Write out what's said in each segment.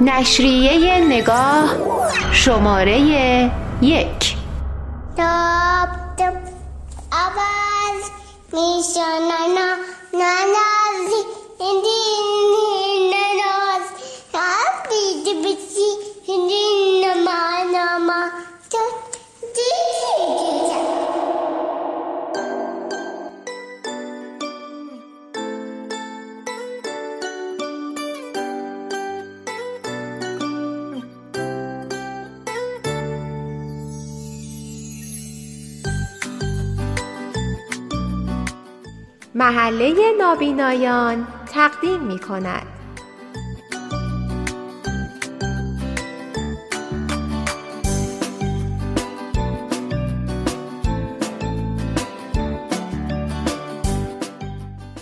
نشریه نگاه شماره یک. تاب اول میشانانا نانازی هندی نناز محله نابینایان تقدیم می کند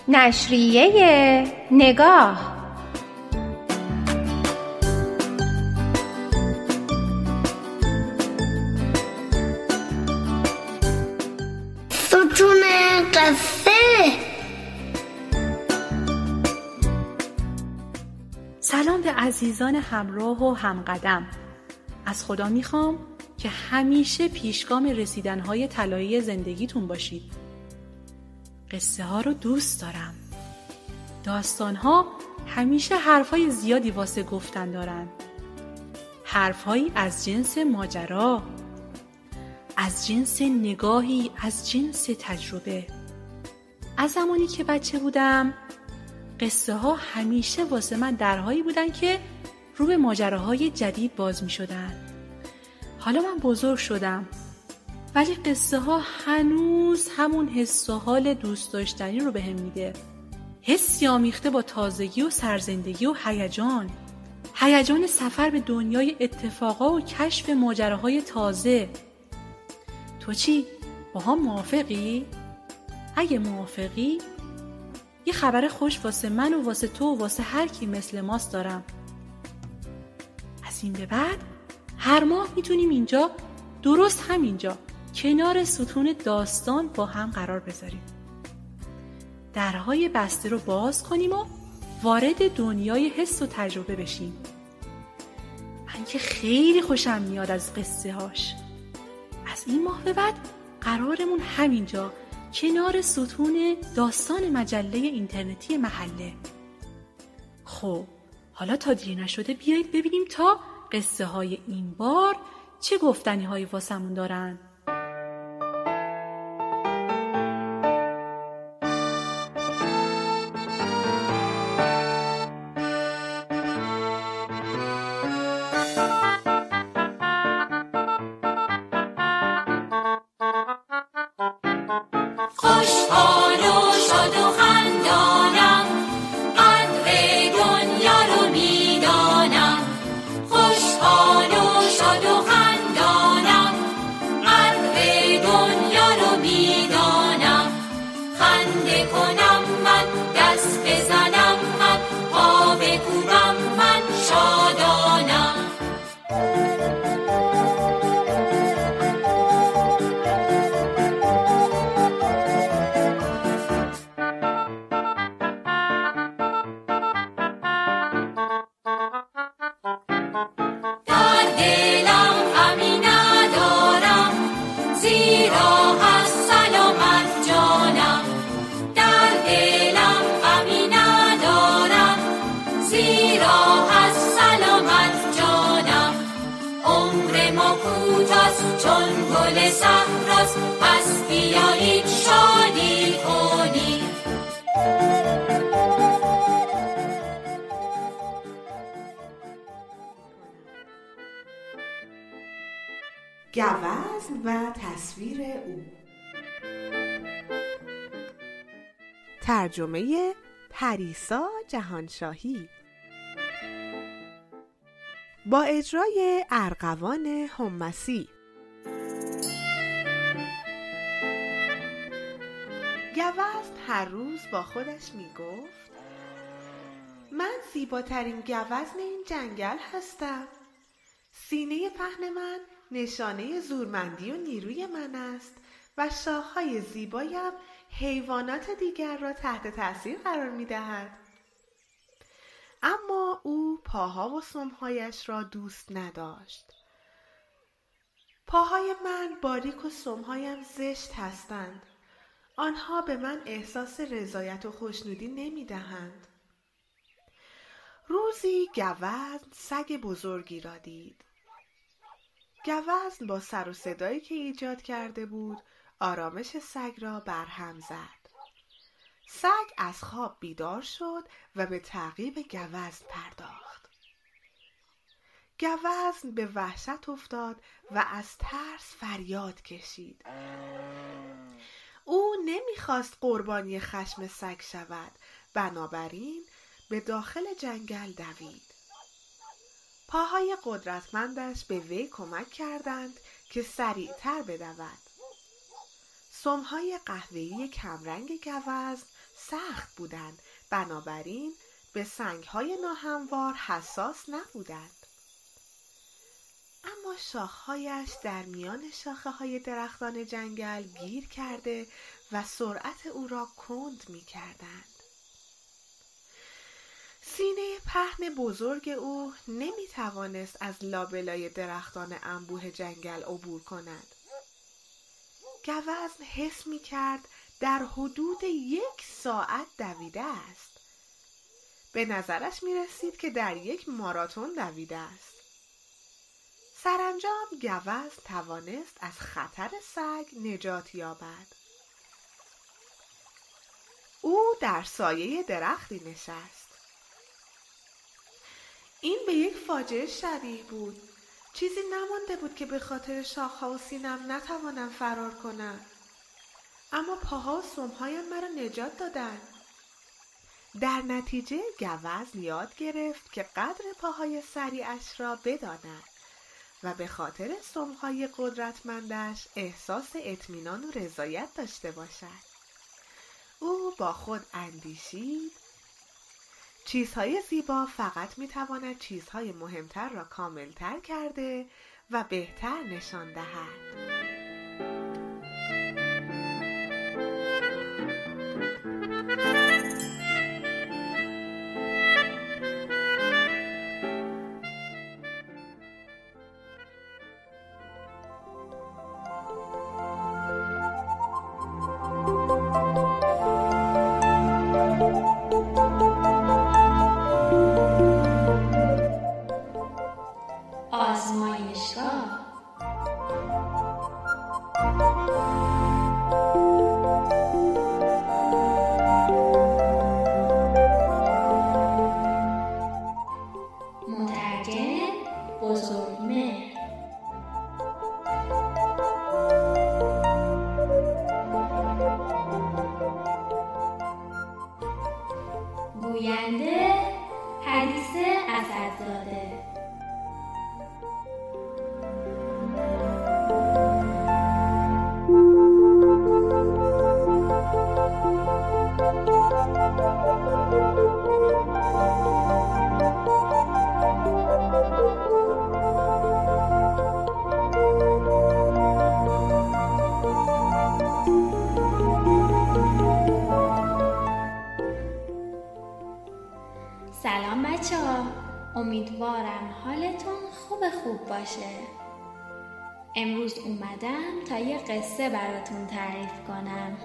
نشریه نگاه عزیزان همراه و همقدم. از خدا می‌خوام که همیشه پیشگام رسیدنهای طلایی زندگیتون باشید. قصه ها رو دوست دارم. داستان ها همیشه حرفهای زیادی واسه گفتن دارن. حرفهایی از جنس ماجرا از جنس نگاهی از جنس تجربه. از زمانی که بچه بودم قصه ها همیشه واسه من درهایی بودن که رو به ماجراهای جدید باز می شدن. حالا من بزرگ شدم ولی قصه ها هنوز همون حس و حال دوست داشتنی رو بهم میده. حسی آمیخته با تازگی و سرزندگی و هیجان. هیجان سفر به دنیای اتفاقا و کشف ماجراهای تازه. تو چی؟ با هم موافقی؟ اگه موافقی یه خبر خوش واسه من و واسه تو و واسه هر کی مثل ماست دارم. از این به بعد هر ماه می‌تونیم اینجا درست همینجا کنار ستون داستان با هم قرار بذاریم. درهای بسته رو باز کنیم و وارد دنیای حس و تجربه بشیم. من که خیلی خوشم میاد از قصه هاش. از این ماه به بعد قرارمون همینجا کنار ستون داستان مجله اینترنتی محله. خب حالا تا دیر نشده بیایید ببینیم تا قصه های این بار چه گفتنی هایی واسمون دارن. ترجمه پریسا جهانشاهی. با اجرای ارقوان همسی گوزن هر روز با خودش می گفت من زیباترین گوزن این جنگل هستم. سینه پهن من نشانه زورمندی و نیروی من است و شاخهای زیبایم حیوانات دیگر را تحت تاثیر قرار می دهد. اما او پاها و سمهایش را دوست نداشت پاهای من باریک و سمهایم زشت هستند آنها به من احساس رضایت و خوشنودی نمی دهند. روزی گوزن سگ بزرگی را دید. گوزن با سر و صدایی که ایجاد کرده بود آرامش سگ را برهم زد. سگ از خواب بیدار شد و به تعقیب گوزن پرداخت. گوزن به وحشت افتاد و از ترس فریاد کشید. او نمی‌خواست قربانی خشم سگ شود بنابراین به داخل جنگل دوید پاهای قدرتمندش به وی کمک کردند که سریعتر بدود سمهای قهوه‌ای کمرنگ گوزن سخت بودند بنابراین به سنگهای ناهموار حساس نبودند اما شاخهایش در میان شاخه های درختان جنگل گیر کرده و سرعت او را کند می کردند. سینه پهن بزرگ او نمی توانست از لابلای درختان انبوه جنگل عبور کند. گوزن حس می کرد در حدود یک ساعت دویده است. به نظرش می رسید که در یک ماراتون دویده است. سرانجام گوز توانست از خطر سگ نجات یابد او در سایه درختی نشست این به یک فاجعه شبیه بود چیزی نمانده بود که به خاطر شاخها و سینم نتوانم فرار کنم. اما پاها و سمهایم مرا نجات دادند در نتیجه گوز یاد گرفت که قدر پاهای سریعش را بداند و به خاطر سمهای قدرتمندش احساس اطمینان و رضایت داشته باشد. او با خود اندیشید چیزهای زیبا فقط می‌تواند چیزهای مهمتر را کاملتر کرده و بهتر نشان دهد. قصه براتون تعریف کنم.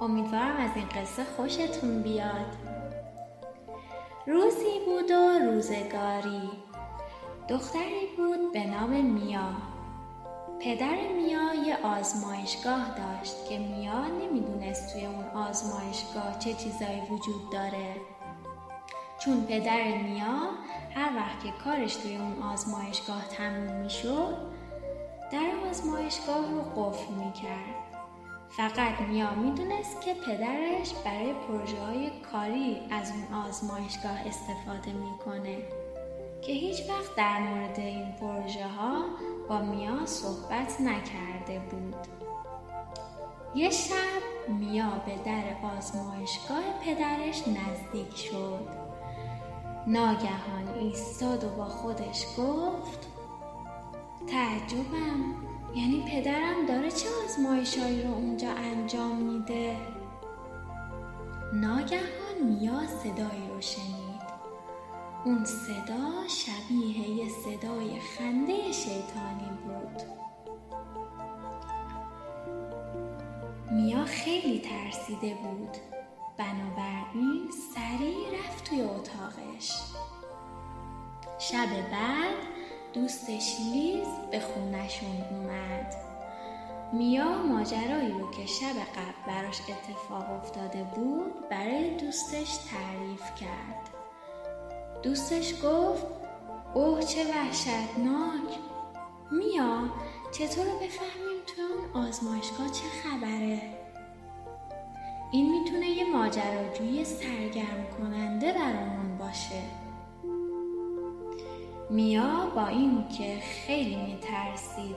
امیدوارم از این قصه خوشتون بیاد. روزی بود و روزگاری. دختری بود به نام میا. پدر میا یه آزمایشگاه داشت که میا نمی‌دونست توی اون آزمایشگاه چه چیزایی وجود داره. چون پدر میا هر وقت که کارش توی اون آزمایشگاه تموم می‌شد در آزمایشگاه رو قفل می‌کرد. فقط میا می‌دونست که پدرش برای پروژه های کاری از اون آزمایشگاه استفاده می‌کنه که هیچ وقت در مورد این پروژه ها با میا صحبت نکرده بود. یه شب میا به در آزمایشگاه پدرش نزدیک شد. ناگهان ایستاد و با خودش گفت تعجبم. یعنی پدرم داره چه آزمایشهایی رو اونجا انجام میده؟ ناگهان میا صدایی رو شنید. اون صدا شبیه یه صدای خنده شیطانی بود. میا خیلی ترسیده بود. بنابراین سریع رفت توی اتاقش. شب بعد دوستش لیز به خونشون اومد. میا ماجرایی رو که شب قبل براش اتفاق افتاده بود برای دوستش تعریف کرد. دوستش گفت اوه چه وحشتناک. میا چطور بفهمیم تو اون آزمایشگاه چه خبره؟ این می‌تونه یه ماجراجویی سرگرم کننده برامون باشه. میا با اینکه خیلی میترسید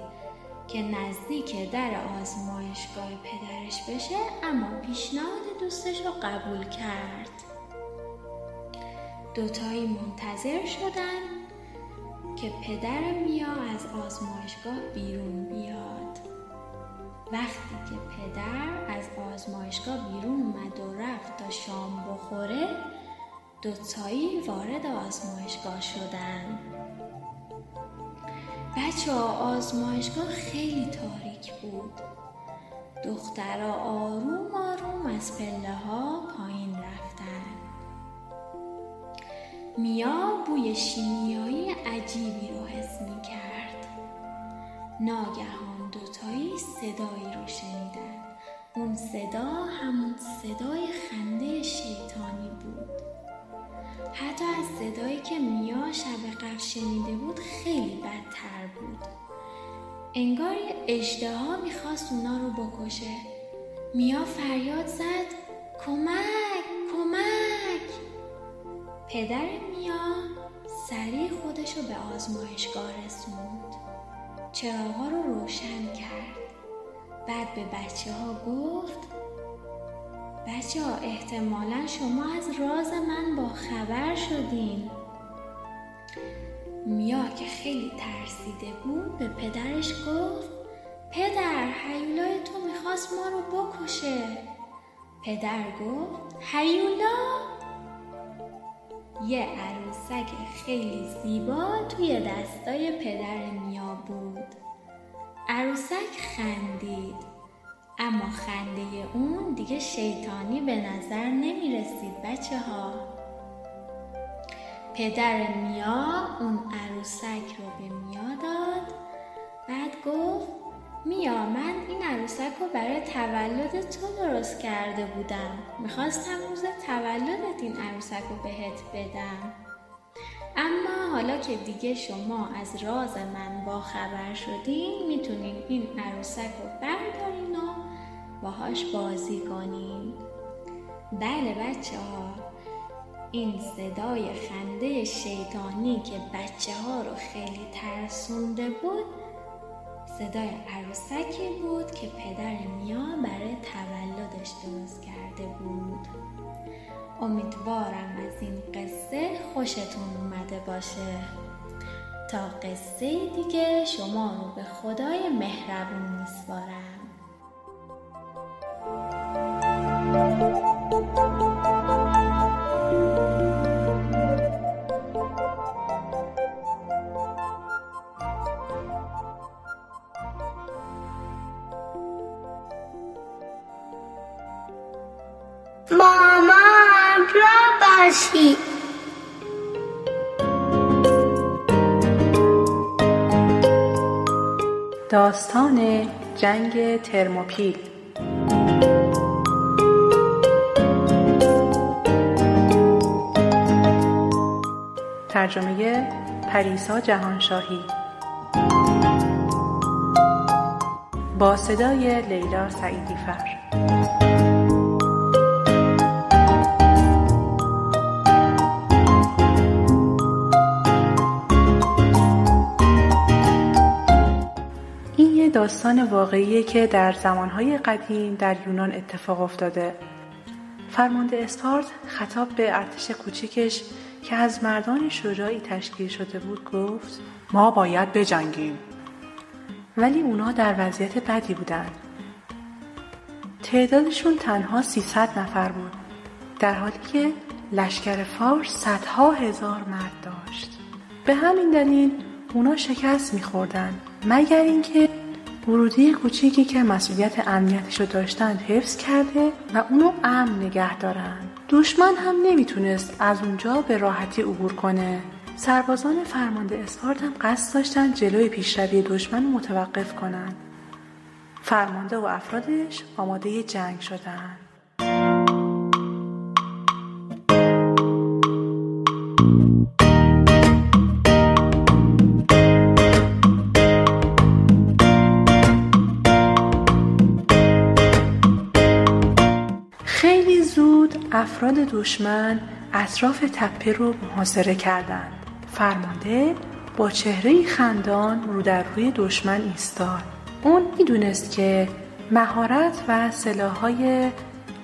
که نزدیک در آزمایشگاه پدرش بشه اما پیشنهاد دوستش رو قبول کرد. دوتایی منتظر شدن که پدر میا از آزمایشگاه بیرون بیاد. وقتی که پدر از آزمایشگاه بیرون اومد و رفت تا شام بخوره دوتایی وارد آزمایشگاه شدن. بچه ها آزمایشگاه خیلی تاریک بود. دخترها آروم آروم از پله ها پایین رفتن. میا بوی شیمیایی عجیبی رو حس می کرد. ناگهان دوتایی صدایی رو شنیدن. اون صدا همون صدای خنده شیطانی بود. حتی از صدایی که میا شب قبل شنیده بود خیلی بدتر بود. انگار یه اجدها می‌خواست اونا رو بکشه. میا فریاد زد کمک کمک! پدر میا سریع خودش رو به آزمایشگاه رسوند. چراغا رو روشن کرد. بعد به بچه ها گفت بچه ها احتمالا شما از راز من با خبر شدین. میا که خیلی ترسیده بود به پدرش گفت پدر حیولای تو می‌خواست ما رو بکشه. پدر گفت حیولا یه عروسک خیلی زیبا توی دستای پدر میا بود. عروسک خندید. اما خنده اون دیگه شیطانی به نظر نمی رسید بچه ها پدر میا اون عروسک رو به میا داد. بعد گفت میا من این عروسک رو برای تولد تو درست کرده بودم. می‌خواستم روز تولدت این عروسک رو بهت بدم. اما حالا که دیگه شما از راز من با خبر شدین می‌تونین این عروسک رو بردارین و باهاش بازی کنین بله بچه ها این صدای خنده شیطانی که بچه ها رو خیلی ترسونده بود صدای عروسکی بود که پدر میا برای تولدش درست کرده بود. امیدوارم از این قصه خوشتون اومده باشه. تا قصه دیگه شما رو به خدای مهربون میسپارم. داستان جنگ ترموپیل. ترجمه پریسا جهانشاهی با صدای لیلا سعیدی فر این یه داستان واقعیه که در زمانهای قدیم در یونان اتفاق افتاده. فرمانده اسپارت خطاب به ارتش کوچیکش که از مردان شجاعی تشکیل شده بود گفت ما باید بجنگیم. ولی اونا در وضعیت بدی بودند. تعدادشون تنها 300 نفر بود. در حالی که لشکر فارس صدها هزار مرد داشت به همین دلیل اونا شکست میخوردن مگر اینکه ورودی کوچیکی که مسئولیت امنیتش رو داشتند حفظ کرده و اونو امن نگه دارن دشمن هم نمی‌تونست از اونجا به راحتی عبور کنه سربازان فرمانده اسپارت هم قصد داشتن جلوی پیشروی دشمن متوقف کنند. فرمانده و افرادش آماده جنگ شدند. افراد دشمن اطراف تپه رو محاصره کردند. فرمانده با چهره خندان رو در روی دشمن ایستاد. اون می‌دونست که مهارت و سلاحهای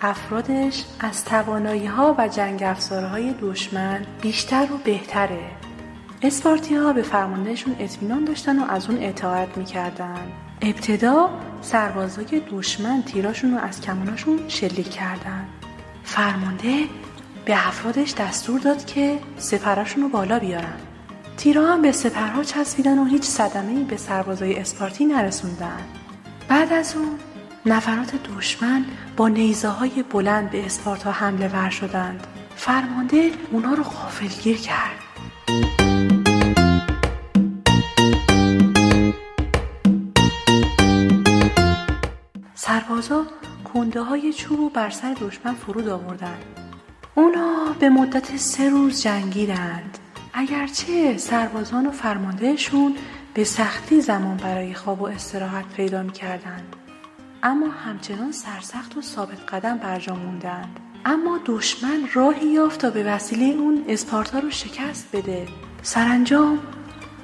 افرادش از توانایی ها و جنگ افزارهای دشمن بیشتر و بهتره. اسپارتی ها به فرماندهشون اطمینان داشتن و از اون اطاعت می‌کردن. ابتدا سربازای دشمن تیراشون رو از کماناشون شلیک کردن. فرمانده به افرادش دستور داد که سپرشون رو بالا بیارن. تیرا هم به سپرها چسبیدن و هیچ صدمه به سربازای اسپارتی نرسوندن. بعد از اون نفرات دشمن با نیزه های بلند به اسپارتا حمله ور شدند. فرمانده اونا رو غافلگیر کرد. سربازا کنده های چوب بر سر دشمن فرود آوردند. اونا به مدت سه روز جنگیدند. اگرچه سربازان و فرماندهشون به سختی زمان برای خواب و استراحت پیدا می کردند. اما همچنان سرسخت و ثابت قدم برجا موندند. اما دشمن راهی یافت تا به وسیله اون اسپارتا رو شکست بده. سرانجام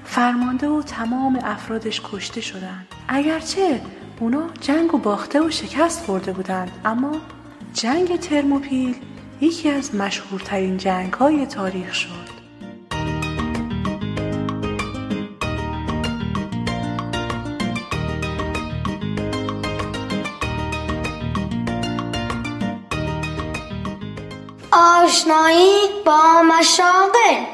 فرمانده و تمام افرادش کشته شدند. اگرچه اونا جنگ و باخته و شکست خورده بودند اما جنگ ترموپیل یکی از مشهورترین جنگ های تاریخ شد. آشنایی با مشاغل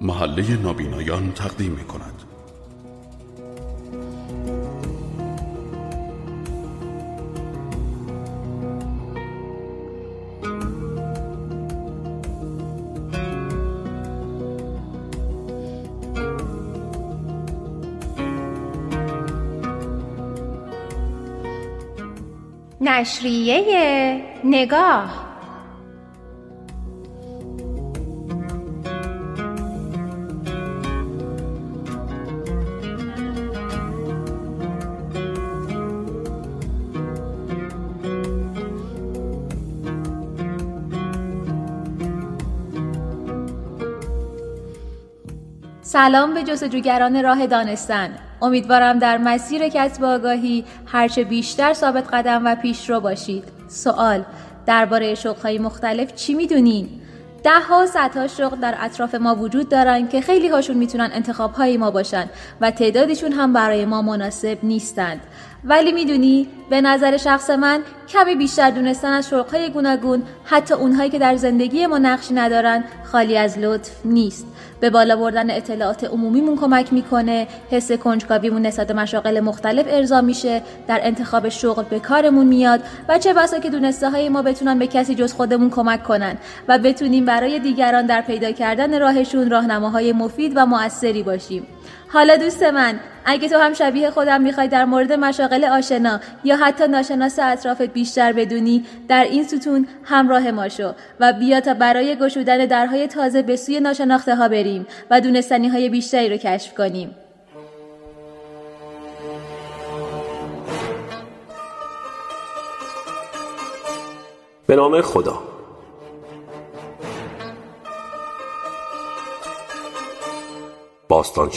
محله نابینایان تقدیم می کند نشریه نگاه سلام به جستجوگران راه دانستن. امیدوارم در مسیر کسب آگاهی هرچه بیشتر ثابت قدم و پیشرو باشید. سوال درباره شغلهای مختلف چی می‌دونین؟ ده ها صدها شغل در اطراف ما وجود دارن که خیلی هاشون می‌تونن انتخاب ما باشن و تعدادشون هم برای ما مناسب نیستند. ولی می‌دونی به نظر شخص من کمی بیشتر دونستن از شغلهای گوناگون حتی اونهایی که در زندگی ما نقشی ندارن خالی از لطف نیست. به بالا بردن اطلاعات عمومیمون کمک می‌کنه حس کنجکاویمون نسبت مشاغل مختلف ارضا میشه در انتخاب شغل به کارمون میاد و چه بسا که دونسته های ما بتونن به کسی جز خودمون کمک کنن و بتونیم برای دیگران در پیدا کردن راهشون راهنماهای مفید و موثری باشیم. حالا دوست من اگه تو هم شبیه خودم می‌خوای در مورد مشاغل آشنا یا حتی ناشناس اطرافت بیشتر بدونی در این ستون همراه ما شو و بیا تا برای گشودن درهای تازه به سوی ناشناخته ها بریم و دونستنی های بیشتری رو کشف کنیم. به نام خدا. باستان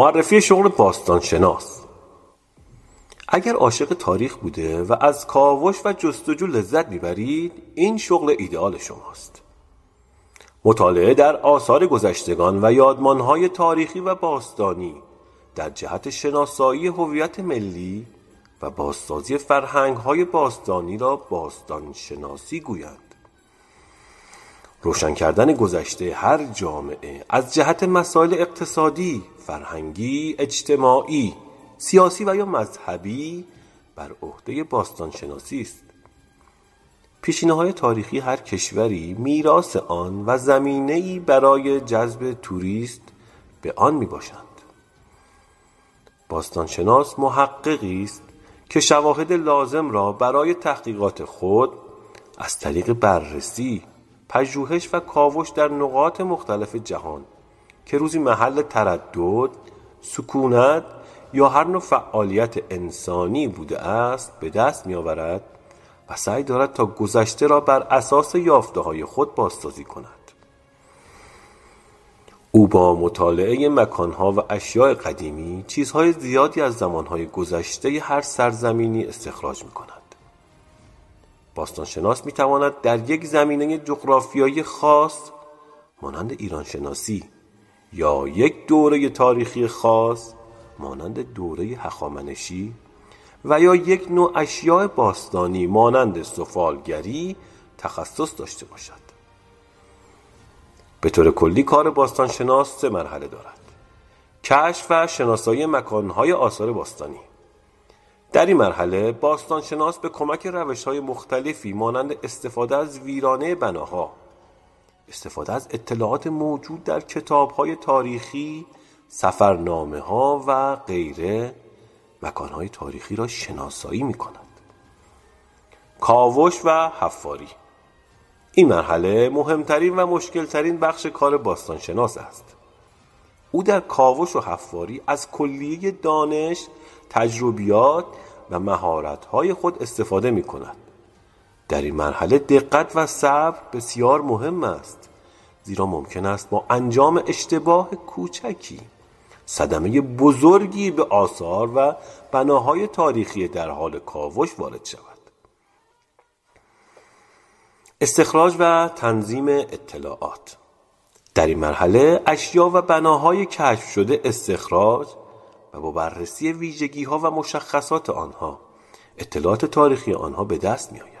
معرفی شغل باستان شناس اگر عاشق تاریخ بوده و از کاوش و جستجو لذت می‌برید این شغل ایدئال شماست. مطالعه در آثار گذشتگان و یادمانهای تاریخی و باستانی در جهت شناسایی هویت ملی و بازسازی فرهنگهای باستانی را باستان شناسی گویند. روشن کردن گذشته هر جامعه از جهت مسائل اقتصادی، فرهنگی، اجتماعی، سیاسی و یا مذهبی بر عهده باستان شناسی است. پیشینه های تاریخی هر کشوری میراث آن و زمینه ای برای جذب توریست به آن می باشند. باستانشناس محققی است که شواهد لازم را برای تحقیقات خود از طریق بررسی پژوهش و کاوش در نقاط مختلف جهان که روزی محل تردد، سکونت یا هر نوع فعالیت انسانی بوده است به دست می آورد و سعی دارد تا گذشته را بر اساس یافته های خود بازسازی کند. او با مطالعه مکانها و اشیاء قدیمی چیزهای زیادی از زمانهای گذشته هر سرزمینی استخراج می کند. باستانشناس می تواند در یک زمینه جغرافیایی خاص مانند ایران شناسی یا یک دوره تاریخی خاص مانند دوره هخامنشی و یا یک نوع اشیاء باستانی مانند سفالگری تخصص داشته باشد. به طور کلی کار باستانشناس سه مرحله دارد کشف و شناسایی مکانهای آثار باستانی در این مرحله باستانشناس به کمک روش های مختلفی مانند استفاده از ویرانه بناها استفاده از اطلاعات موجود در کتاب های تاریخی سفرنامه ها و غیره مکان های تاریخی را شناسایی می کند کاوش و حفاری. این مرحله مهمترین و مشکلترین بخش کار باستانشناس است. او در کاوش و حفاری از کلیه دانش تجربیات و مهارت‌های خود استفاده می کند. در این مرحله دقت و صبر بسیار مهم است زیرا ممکن است با انجام اشتباه کوچکی صدمه بزرگی به آثار و بناهای تاریخی در حال کاوش وارد شود استخراج و تنظیم اطلاعات در این مرحله اشیا و بناهای کشف شده استخراج و با بررسی ویژگی ها و مشخصات آنها اطلاعات تاریخی آنها به دست می آید.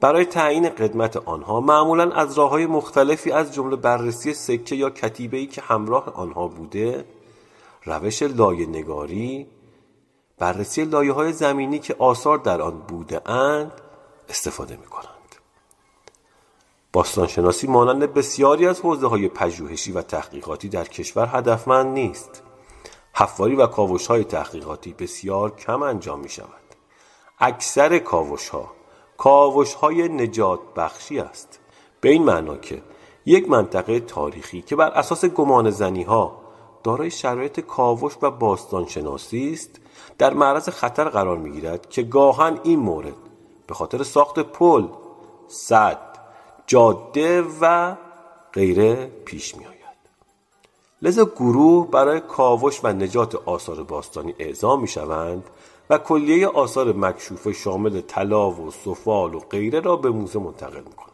برای تعیین قدمت آنها معمولا از راه های مختلفی از جمله بررسی سکه یا کتیبه که همراه آنها بوده روش لایه نگاری بررسی لایه های زمینی که آثار در آن بوده اند استفاده می کنند. باستانشناسی مانند بسیاری از حوزه های پژوهشی و تحقیقاتی در کشور هدفمند نیست حفاری و کاوش های تحقیقاتی بسیار کم انجام می شود اکثر کاوش ها کاوش های نجات بخشی است به این معنا که یک منطقه تاریخی که بر اساس گمان زنی ها دارای شرایط کاوش و باستان شناسی است در معرض خطر قرار می گیرد که گاهن این مورد به خاطر ساخت پل، سد، جاده و غیره پیش می آید. لذا گروه برای کاوش و نجات آثار باستانی اعزام می شوند و کلیه آثار مکشوفه شامل طلا و سفال و غیره را به موزه منتقل می کنند.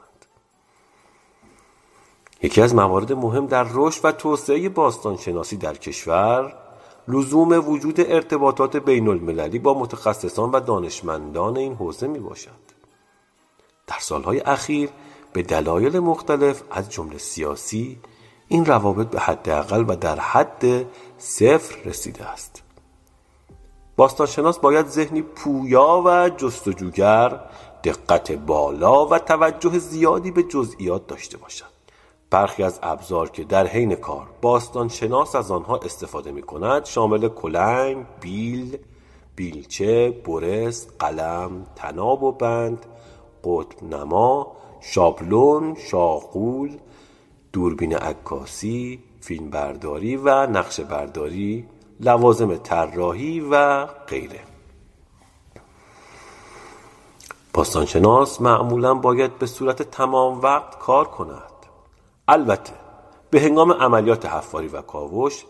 یکی از موارد مهم در رشد و توسعه باستان شناسی در کشور لزوم وجود ارتباطات بین المللی با متخصصان و دانشمندان این حوزه می باشد. در سالهای اخیر به دلایل مختلف از جمله سیاسی این روابط به حداقل و در حد صفر رسیده است. باستانشناس باید ذهنی پویا و جستجوگر دقت بالا و توجه زیادی به جزئیات داشته باشد برخی از ابزار که در حین کار باستان شناس از آنها استفاده می کند شامل کلنگ، بیل، بیلچه، برس، قلم، تناب و بند، قطب نما، شابلون، شاغول، دوربین عکاسی، فیلم برداری و نقشه برداری، لوازم طراحی و غیره. باستانشناس معمولا باید به صورت تمام وقت کار کند. البته به هنگام عملیات حفاری و کاوش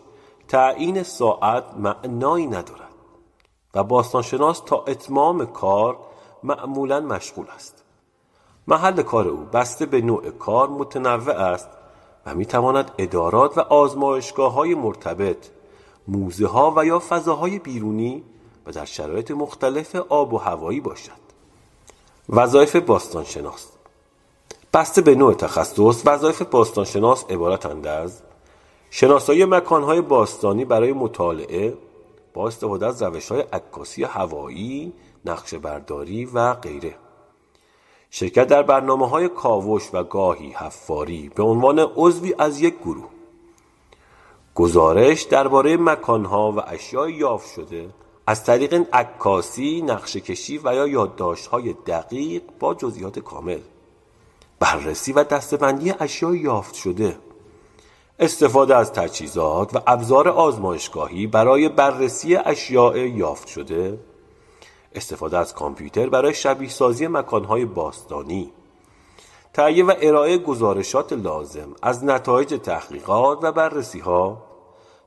تعیین ساعت معنایی ندارد و باستانشناس تا اتمام کار معمولا مشغول است محل کار او بسته به نوع کار متنوع است و می تواند ادارات و آزمایشگاه های مرتبط موزه ها و یا فضاهای بیرونی و در شرایط مختلف آب و هوایی باشد. وظایف باستانشناس بسته به نوع تخصص وظایف باستانشناس عبارتند از شناسایی مکانهای باستانی برای مطالعه با استفاده از روش های عکاسی هوایی، نقشه برداری و غیره. شرکت در برنامه های کاوش و گاهی حفاری به عنوان عضوی از یک گروه. گزارش درباره مکانها و اشیای یافت شده از طریق عکاسی، نقشه کشی و یا یادداشت‌های دقیق با جزئیات کامل. بررسی و دستبندی اشیای یافت شده. استفاده از تجهیزات و ابزار آزمایشگاهی برای بررسی اشیاء یافت شده. استفاده از کامپیوتر برای شبیه سازی مکانهای باستانی. تهیه و ارائه گزارشات لازم از نتایج تحقیقات و بررسی ها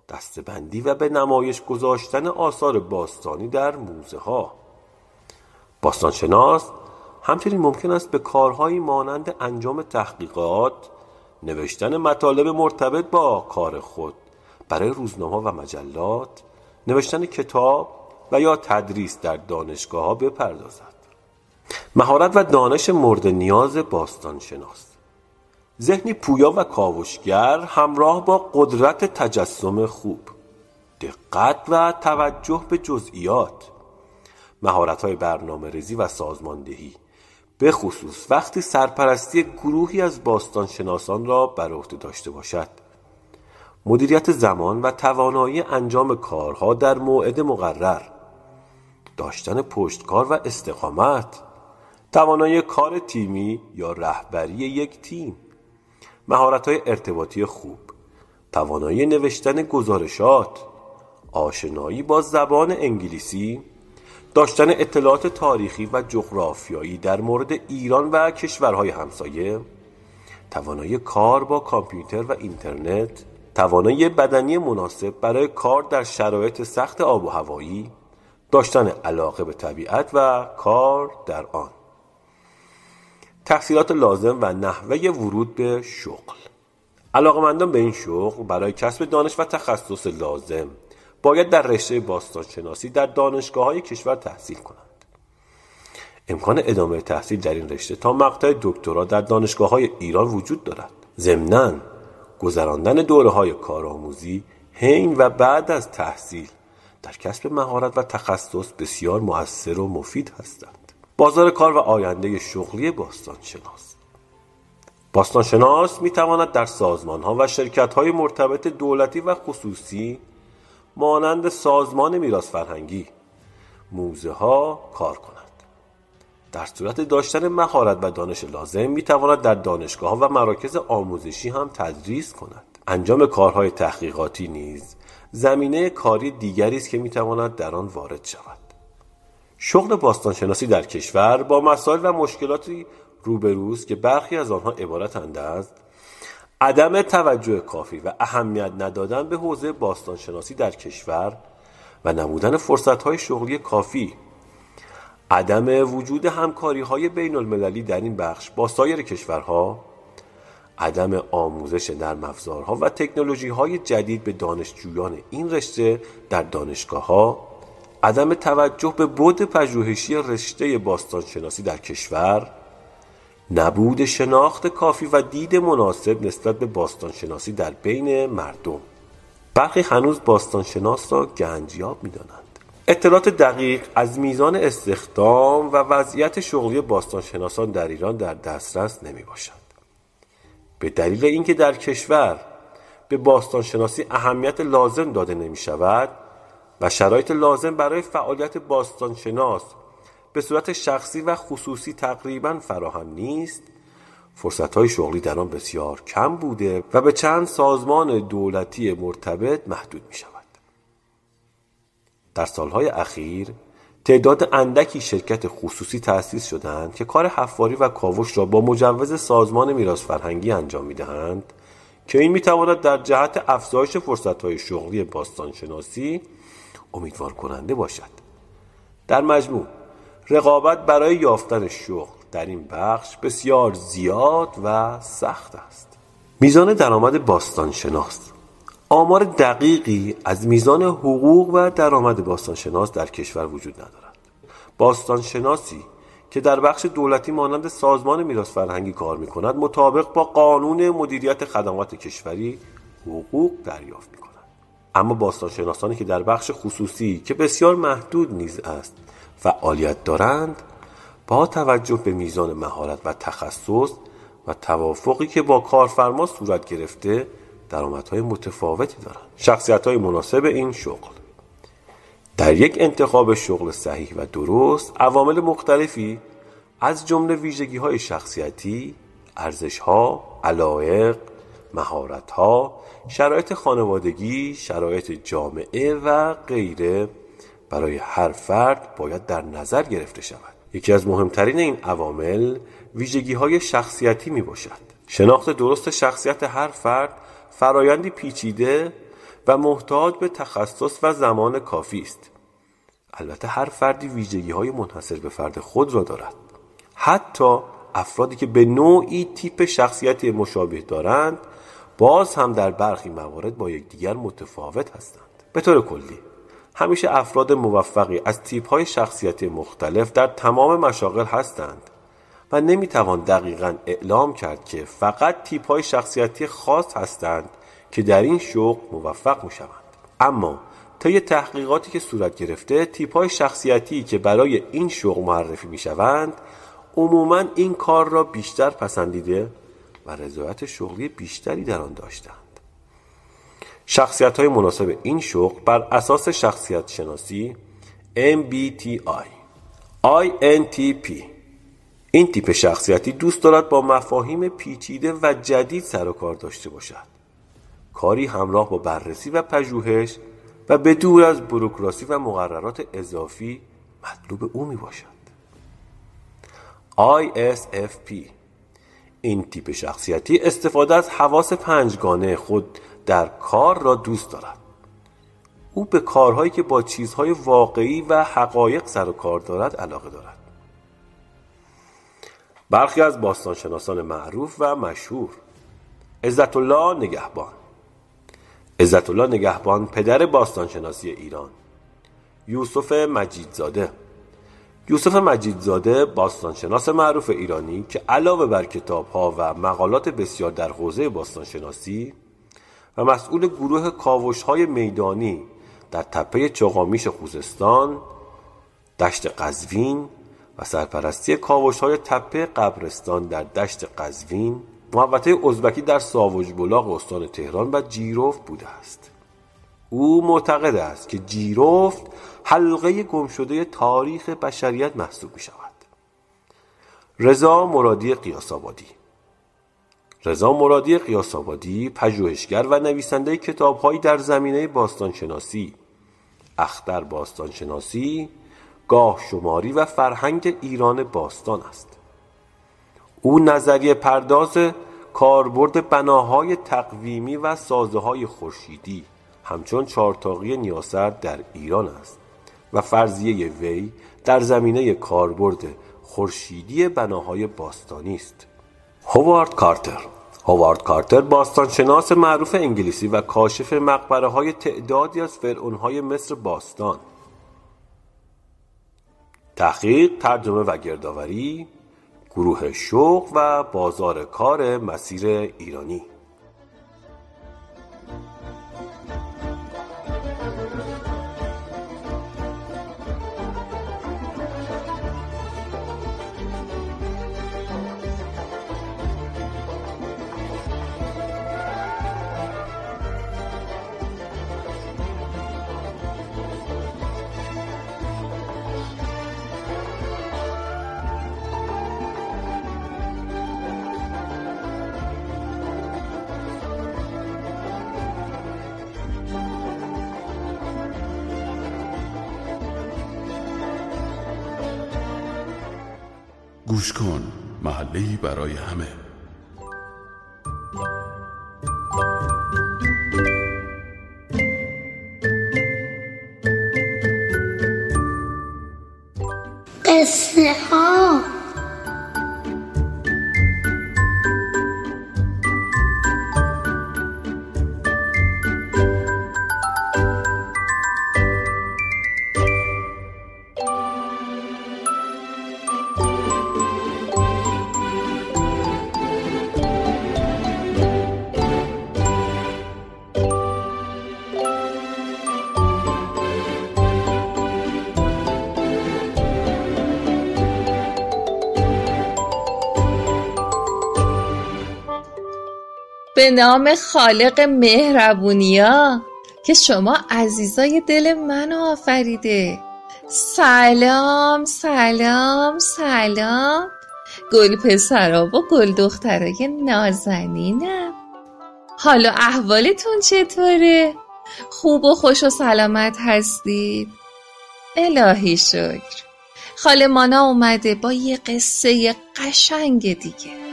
دستبندی و به نمایش گذاشتن آثار باستانی در موزه ها باستانشناس همچنین ممکن است به کارهایی مانند انجام تحقیقات نوشتن مطالب مرتبط با کار خود برای روزنامه و مجلات نوشتن کتاب و یا تدریس در دانشگاه ها بپردازد. مهارت و دانش مورد نیاز باستان شناس ذهنی پویا و کاوشگر همراه با قدرت تجسم خوب دقت و توجه به جزئیات. مهارت های برنامه ریزی و سازماندهی به خصوص وقتی سرپرستی گروهی از باستان شناسان را بر عهده داشته باشد. مدیریت زمان و توانایی انجام کارها در موعد مقرر. داشتن پشتکار و استقامت. توانایی کار تیمی یا رهبری یک تیم. مهارت های ارتباطی خوب. توانایی نوشتن گزارشات. آشنایی با زبان انگلیسی. داشتن اطلاعات تاریخی و جغرافیایی در مورد ایران و کشورهای همسایه. توانایی کار با کامپیوتر و اینترنت. توانایی بدنی مناسب برای کار در شرایط سخت آب و هوایی. داشتن علاقه به طبیعت و کار در آن. تحصیلات لازم و نحوه ورود به شغل. علاقمندان به این شغل برای کسب دانش و تخصص لازم باید در رشته باستانشناسی در دانشگاه های کشور تحصیل کنند. امکان ادامه تحصیل در این رشته تا مقطع دکترا در دانشگاه های ایران وجود دارد. ضمنا گذراندن دوره های کارآموزی حین و بعد از تحصیل در کسب مهارت و تخصص بسیار موثر و مفید هستند. بازار کار و آینده شغلی باستانشناس. باستانشناس می تواند در سازمان ها و شرکت های مرتبط دولتی و خصوصی مانند سازمان میراث فرهنگی موزه ها کار کند در صورت داشتن مهارت و دانش لازم می تواند در دانشگاه ها و مراکز آموزشی هم تدریس کند. انجام کارهای تحقیقاتی نیز زمینه کاری دیگری است که می تواند در آن وارد شود. شغل باستانشناسی در کشور با مسائل و مشکلاتی روبروست که برخی از آنها عبارتند از عدم توجه کافی و اهمیت ندادن به حوزه باستانشناسی در کشور و نمودن فرصتهای شغلی کافی. عدم وجود همکاری های بین المللی در این بخش با سایر کشورها عدم آموزش نرم افزارها و تکنولوژی های جدید به دانشجویان این رشته در دانشگاه ها عدم توجه به بود پژوهشی رشته باستانشناسی در کشور نبود شناخت کافی و دید مناسب نسبت به باستانشناسی در بین مردم برخی هنوز باستانشناس را گنجیاب می‌دانند اطلاعات دقیق از میزان استخدام و وضعیت شغلی باستانشناسان در ایران در دسترس نمی باشد. به دلیل اینکه در کشور به باستانشناسی اهمیت لازم داده نمی شود و شرایط لازم برای فعالیت باستانشناس به صورت شخصی و خصوصی تقریبا فراهم نیست فرصت های شغلی در آن بسیار کم بوده و به چند سازمان دولتی مرتبط محدود می شود. در سالهای اخیر تعداد اندکی شرکت خصوصی تأسیس شدند که کار حفاری و کاوش را با مجوز سازمان میراث فرهنگی انجام می‌دهند که این می‌تواند در جهت افزایش فرصتهای شغلی باستانشناسی امیدوار کننده باشد. در مجموع رقابت برای یافتن شغل در این بخش بسیار زیاد و سخت است. میزان درآمد باستانشناس آمار دقیقی از میزان حقوق و درآمد باستانشناس در کشور وجود ندارد. باستانشناسی که در بخش دولتی مانند سازمان میراث فرهنگی کار می کند مطابق با قانون مدیریت خدمات کشوری حقوق دریافت می کند اما باستانشناسانی که در بخش خصوصی که بسیار محدود نیز است فعالیت دارند با توجه به میزان مهارت و تخصص و توافقی که با کارفرما صورت گرفته درآمدهای متفاوتی دارند. شخصیت های مناسب این شغل. در یک انتخاب شغل صحیح و درست عوامل مختلفی از جمله ویژگی های شخصیتی ارزش ها علایق مهارت ها شرایط خانوادگی شرایط جامعه و غیره برای هر فرد باید در نظر گرفته شود. یکی از مهمترین این عوامل ویژگی های شخصیتی می باشد شناخت درست شخصیت هر فرد فرایندی پیچیده و محتاج به تخصص و زمان کافی است. البته هر فردی ویژگی های منحصر به فرد خود را دارد. حتی افرادی که به نوعی تیپ شخصیتی مشابه دارند باز هم در برخی موارد با یکدیگر متفاوت هستند. به طور کلی همیشه افراد موفقی از تیپ های شخصیتی مختلف در تمام مشاغل هستند. و نمی‌توان دقیقا اعلام کرد که فقط تیپ های شخصیتی خاص هستند که در این شغل موفق می شوند. اما طی تحقیقاتی که صورت گرفته تیپ های شخصیتی که برای این شغل معرفی می شوند عموما این کار را بیشتر پسندیده و رضایت شغلی بیشتری در آن داشتند شخصیت های مناسب این شغل بر اساس شخصیت شناسی MBTI INTP این تیپ شخصیتی دوست دارد با مفاهیم پیچیده و جدید سر و کار داشته باشد. کاری همراه با بررسی و پژوهش و به دور از بروکراسی و مقررات اضافی مطلوب او می باشد. ISFP این تیپ شخصیتی استفاده از حواس پنجگانه خود در کار را دوست دارد. او به کارهایی که با چیزهای واقعی و حقایق سر و کار دارد علاقه دارد. برخی از باستانشناسان معروف و مشهور. عزت الله نگهبان. عزت الله نگهبان پدر باستانشناسی ایران. یوسف مجیدزاده. یوسف مجیدزاده باستانشناس معروف ایرانی که علاوه بر ها و مقالات بسیار در حوزه باستانشناسی و مسئول گروه کاوش های میدانی در تپه چغامیش خوزستان دشت قزوین و سرپرستی کاوش های تپه قبرستان در دشت قزوین محوطه ازبکی در ساوج بلاغ استان تهران و جیروفت بوده است. او معتقد است که جیروفت حلقه گمشده تاریخ بشریت محسوب می شود رضا مرادی قیاسابادی رضا مرادی قیاسابادی پژوهشگر و نویسنده کتابهایی در زمینه باستانشناسی. اختر باستانشناسی گاه شماری و فرهنگ ایران باستان است. او نظریه پرداز کاربرد بناهای تقویمی و سازه های خورشیدی همچون چارتاقی نیاسر در ایران است و فرضیه وی در زمینه کاربرد خورشیدی بناهای باستانی است. هوارد کارتر هوارد کارتر باستانشناس معروف انگلیسی و کاشف مقبره های تعدادی از فرعون های مصر باستان. تحقیق ترجمه و گردآوری گروه شوق و بازار کار مسیر ایرانی. محله برای به نام خالق مهربونیا که شما عزیزای دل منو آفریده. سلام سلام سلام. گل پسرا و گل دخترای نازنینم. حالا احوالتون چطوره؟ خوب و خوش و سلامت هستید؟ الهی شکر. خاله مانا اومده با یه قصه قشنگ دیگه.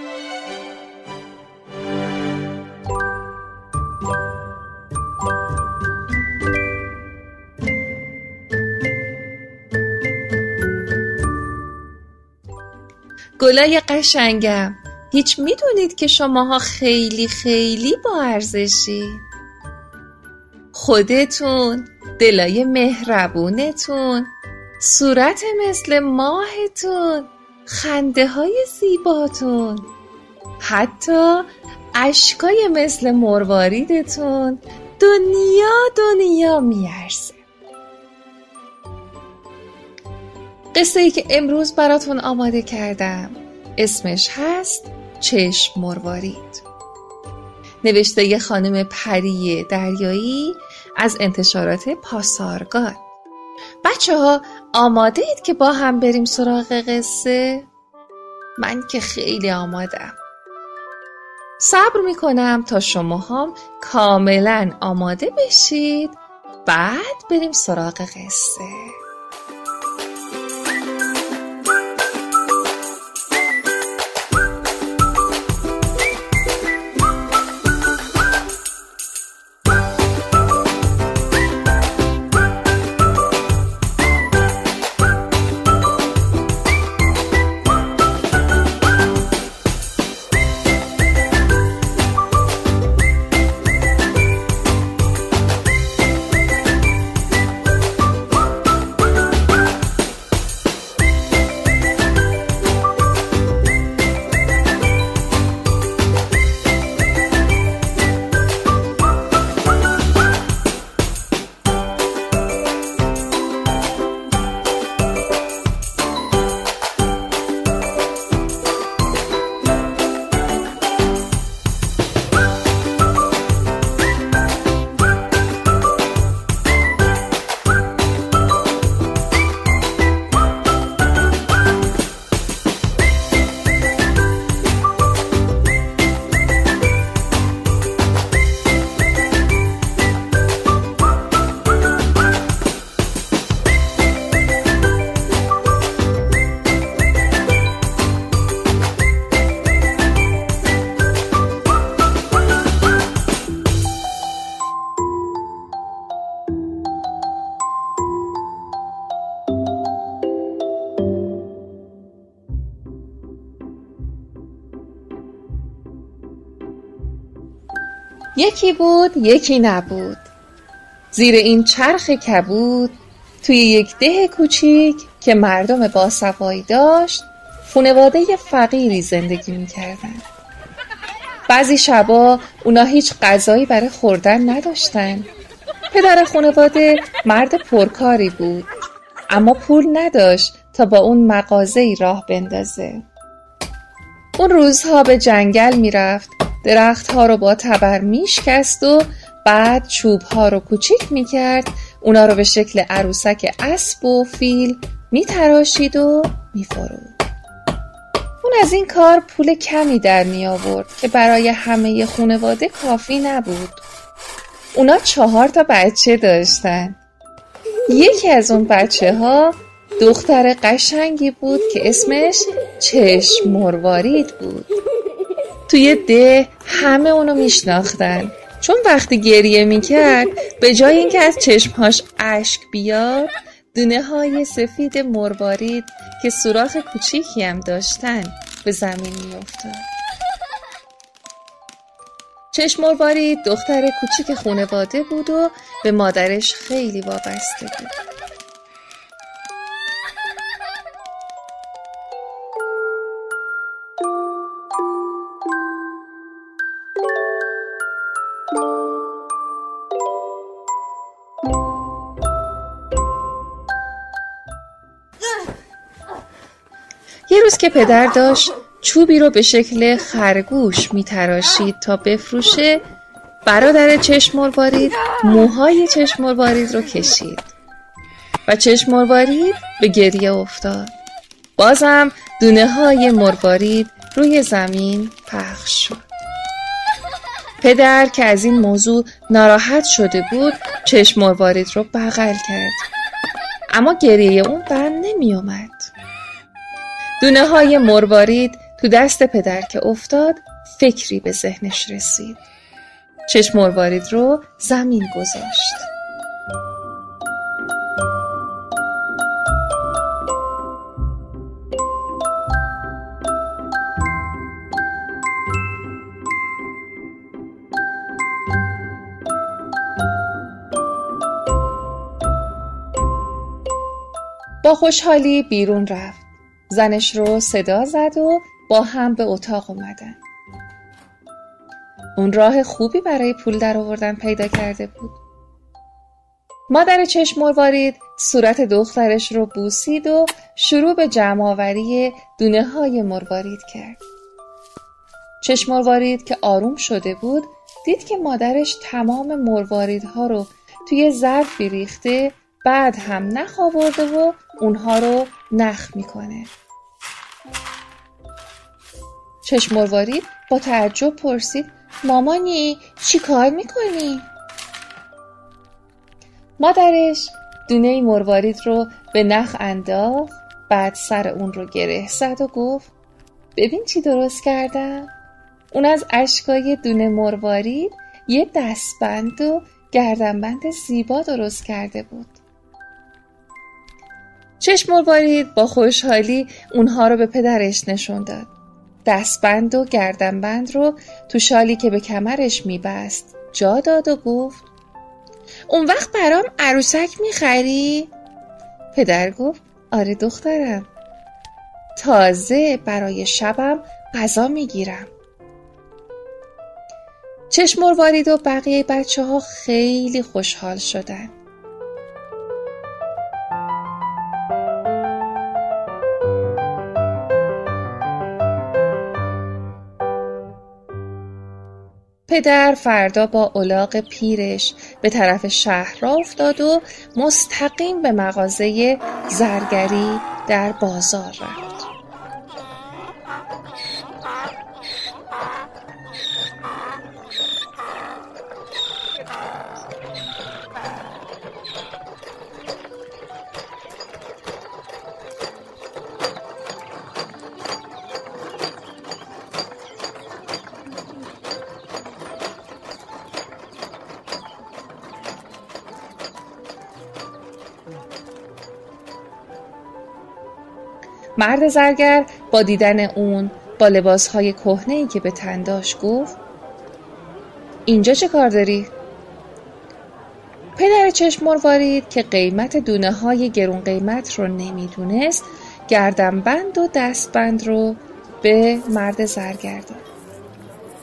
گلای قشنگم. هیچ می‌دونید که شماها خیلی خیلی با ارزشید خودتون دلای مهربونتون صورت مثل ماهتون خنده های زیباتون حتی اشکای مثل مرواریدتون دنیا دنیا میارزه. قصه ای که امروز براتون آماده کردم. اسمش هست چشم مروارید. نوشته ی خانم پری دریایی از انتشارات پاسارگاد. بچه ها آماده اید که با هم بریم سراغ قصه؟ من که خیلی آمادم. صبر می‌کنم تا شما هم کاملا آماده بشید. بعد بریم سراغ قصه. یکی بود یکی نبود. زیر این چرخ کبود توی یک ده کوچیک که مردم باسوایی داشت خونواده فقیری زندگی می‌کردن بعضی شبا اونا هیچ غذایی برای خوردن نداشتن. پدر خونواده مرد پرکاری بود اما پول نداشت تا با اون مغازه راه بندازه. اون روزها به جنگل می‌رفت درختها رو با تبر میشکست و بعد چوبها رو کوچیک می‌کرد. اونا رو به شکل عروسک اسب و فیل میتراشید و میفرود. اون از این کار پول کمی در می آورد که برای همه خونواده کافی نبود. اونا چهار تا بچه داشتن. یکی از اون بچه ها دختر قشنگی بود که اسمش چشم مروارید بود. توی ده همه اونو میشناختن. چون وقتی گریه می‌کرد به جای اینکه از چشمهاش اشک بیاد دونه های سفید مروارید که سوراخ کوچیکی هم داشتن به زمین میافتاد. چشم مروارید دختر کوچیک خونواده بود و به مادرش خیلی وابسته بود. یه روز که پدر داشت چوبی رو به شکل خرگوش میتراشید تا بفروشه برادر چشم مروارید موهای چشم مروارید رو کشید. و چشم مروارید به گریه افتاد. بازم دونه های مروارید روی زمین پخش شد. پدر که از این موضوع ناراحت شده بود چشم مروارید رو بغل کرد. اما گریه اون بند نمی اومد دونه های مروارید تو دست پدر که افتاد فکری به ذهنش رسید. چشم مروارید رو زمین گذاشت. با خوشحالی بیرون رفت. زنش رو صدا زد و با هم به اتاق اومدن. اون راه خوبی برای پول در آوردن پیدا کرده بود. مادر چشم مروارید صورت دخترش رو بوسید و شروع به جمعآوری دونه های مروارید کرد. چشم مروارید که آروم شده بود دید که مادرش تمام مرواریدها رو توی ظرفی ریخته بعد هم نخ آورده و اونها رو نخ می‌کنه چشم مروارید با تعجب پرسید مامانی چی کار می‌کنی؟ مادرش دونه مروارید رو به نخ انداخت بعد سر اون رو گره زد و گفت ببین چی درست کردم؟ اون از اشکای دونه مروارید یه دستبند و گردنبند زیبا درست کرده بود چشم مروارید با خوشحالی اونها رو به پدرش نشون داد. دستبند و گردنبند رو تو شالی که به کمرش میبست جا داد و گفت اون وقت برام عروسک می‌خری؟ پدر گفت آره دخترم. تازه برای شبم غذا می‌گیرم. چشم مروارید و بقیه بچه ها خیلی خوشحال شدن. پدر فردا با الاغ پیرش به طرف شهر را افتاد و مستقیم به مغازه زرگری در بازار رفت. مرد زرگر با دیدن اون با لباسهای کهنه‌ای که به تن داشت گفت اینجا چه کار داری؟ پدر چشم مروارید که قیمت دونه های گرون قیمت رو نمی‌دونست گردنبند و دستبند رو به مرد زرگر داد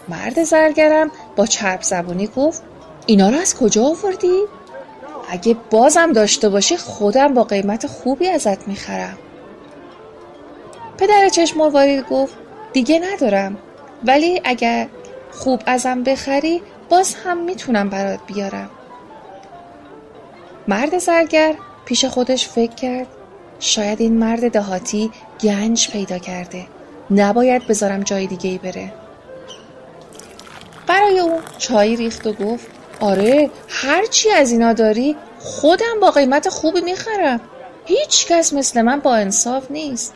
مرد زرگرم با چرب زبونی گفت اینا رو از کجا آوردی؟ اگه بازم داشته باشی خودم با قیمت خوبی ازت می‌خرم پدر چشم مروارید گفت دیگه ندارم. ولی اگر خوب ازم بخری باز هم می‌تونم برات بیارم. مرد زرگر پیش خودش فکر کرد. شاید این مرد دهاتی گنج پیدا کرده. نباید بذارم جای دیگه ای بره. برای او چای ریخت و گفت آره هرچی از اینا داری خودم با قیمت خوبی می‌خرم. هیچ کس مثل من با انصاف نیست.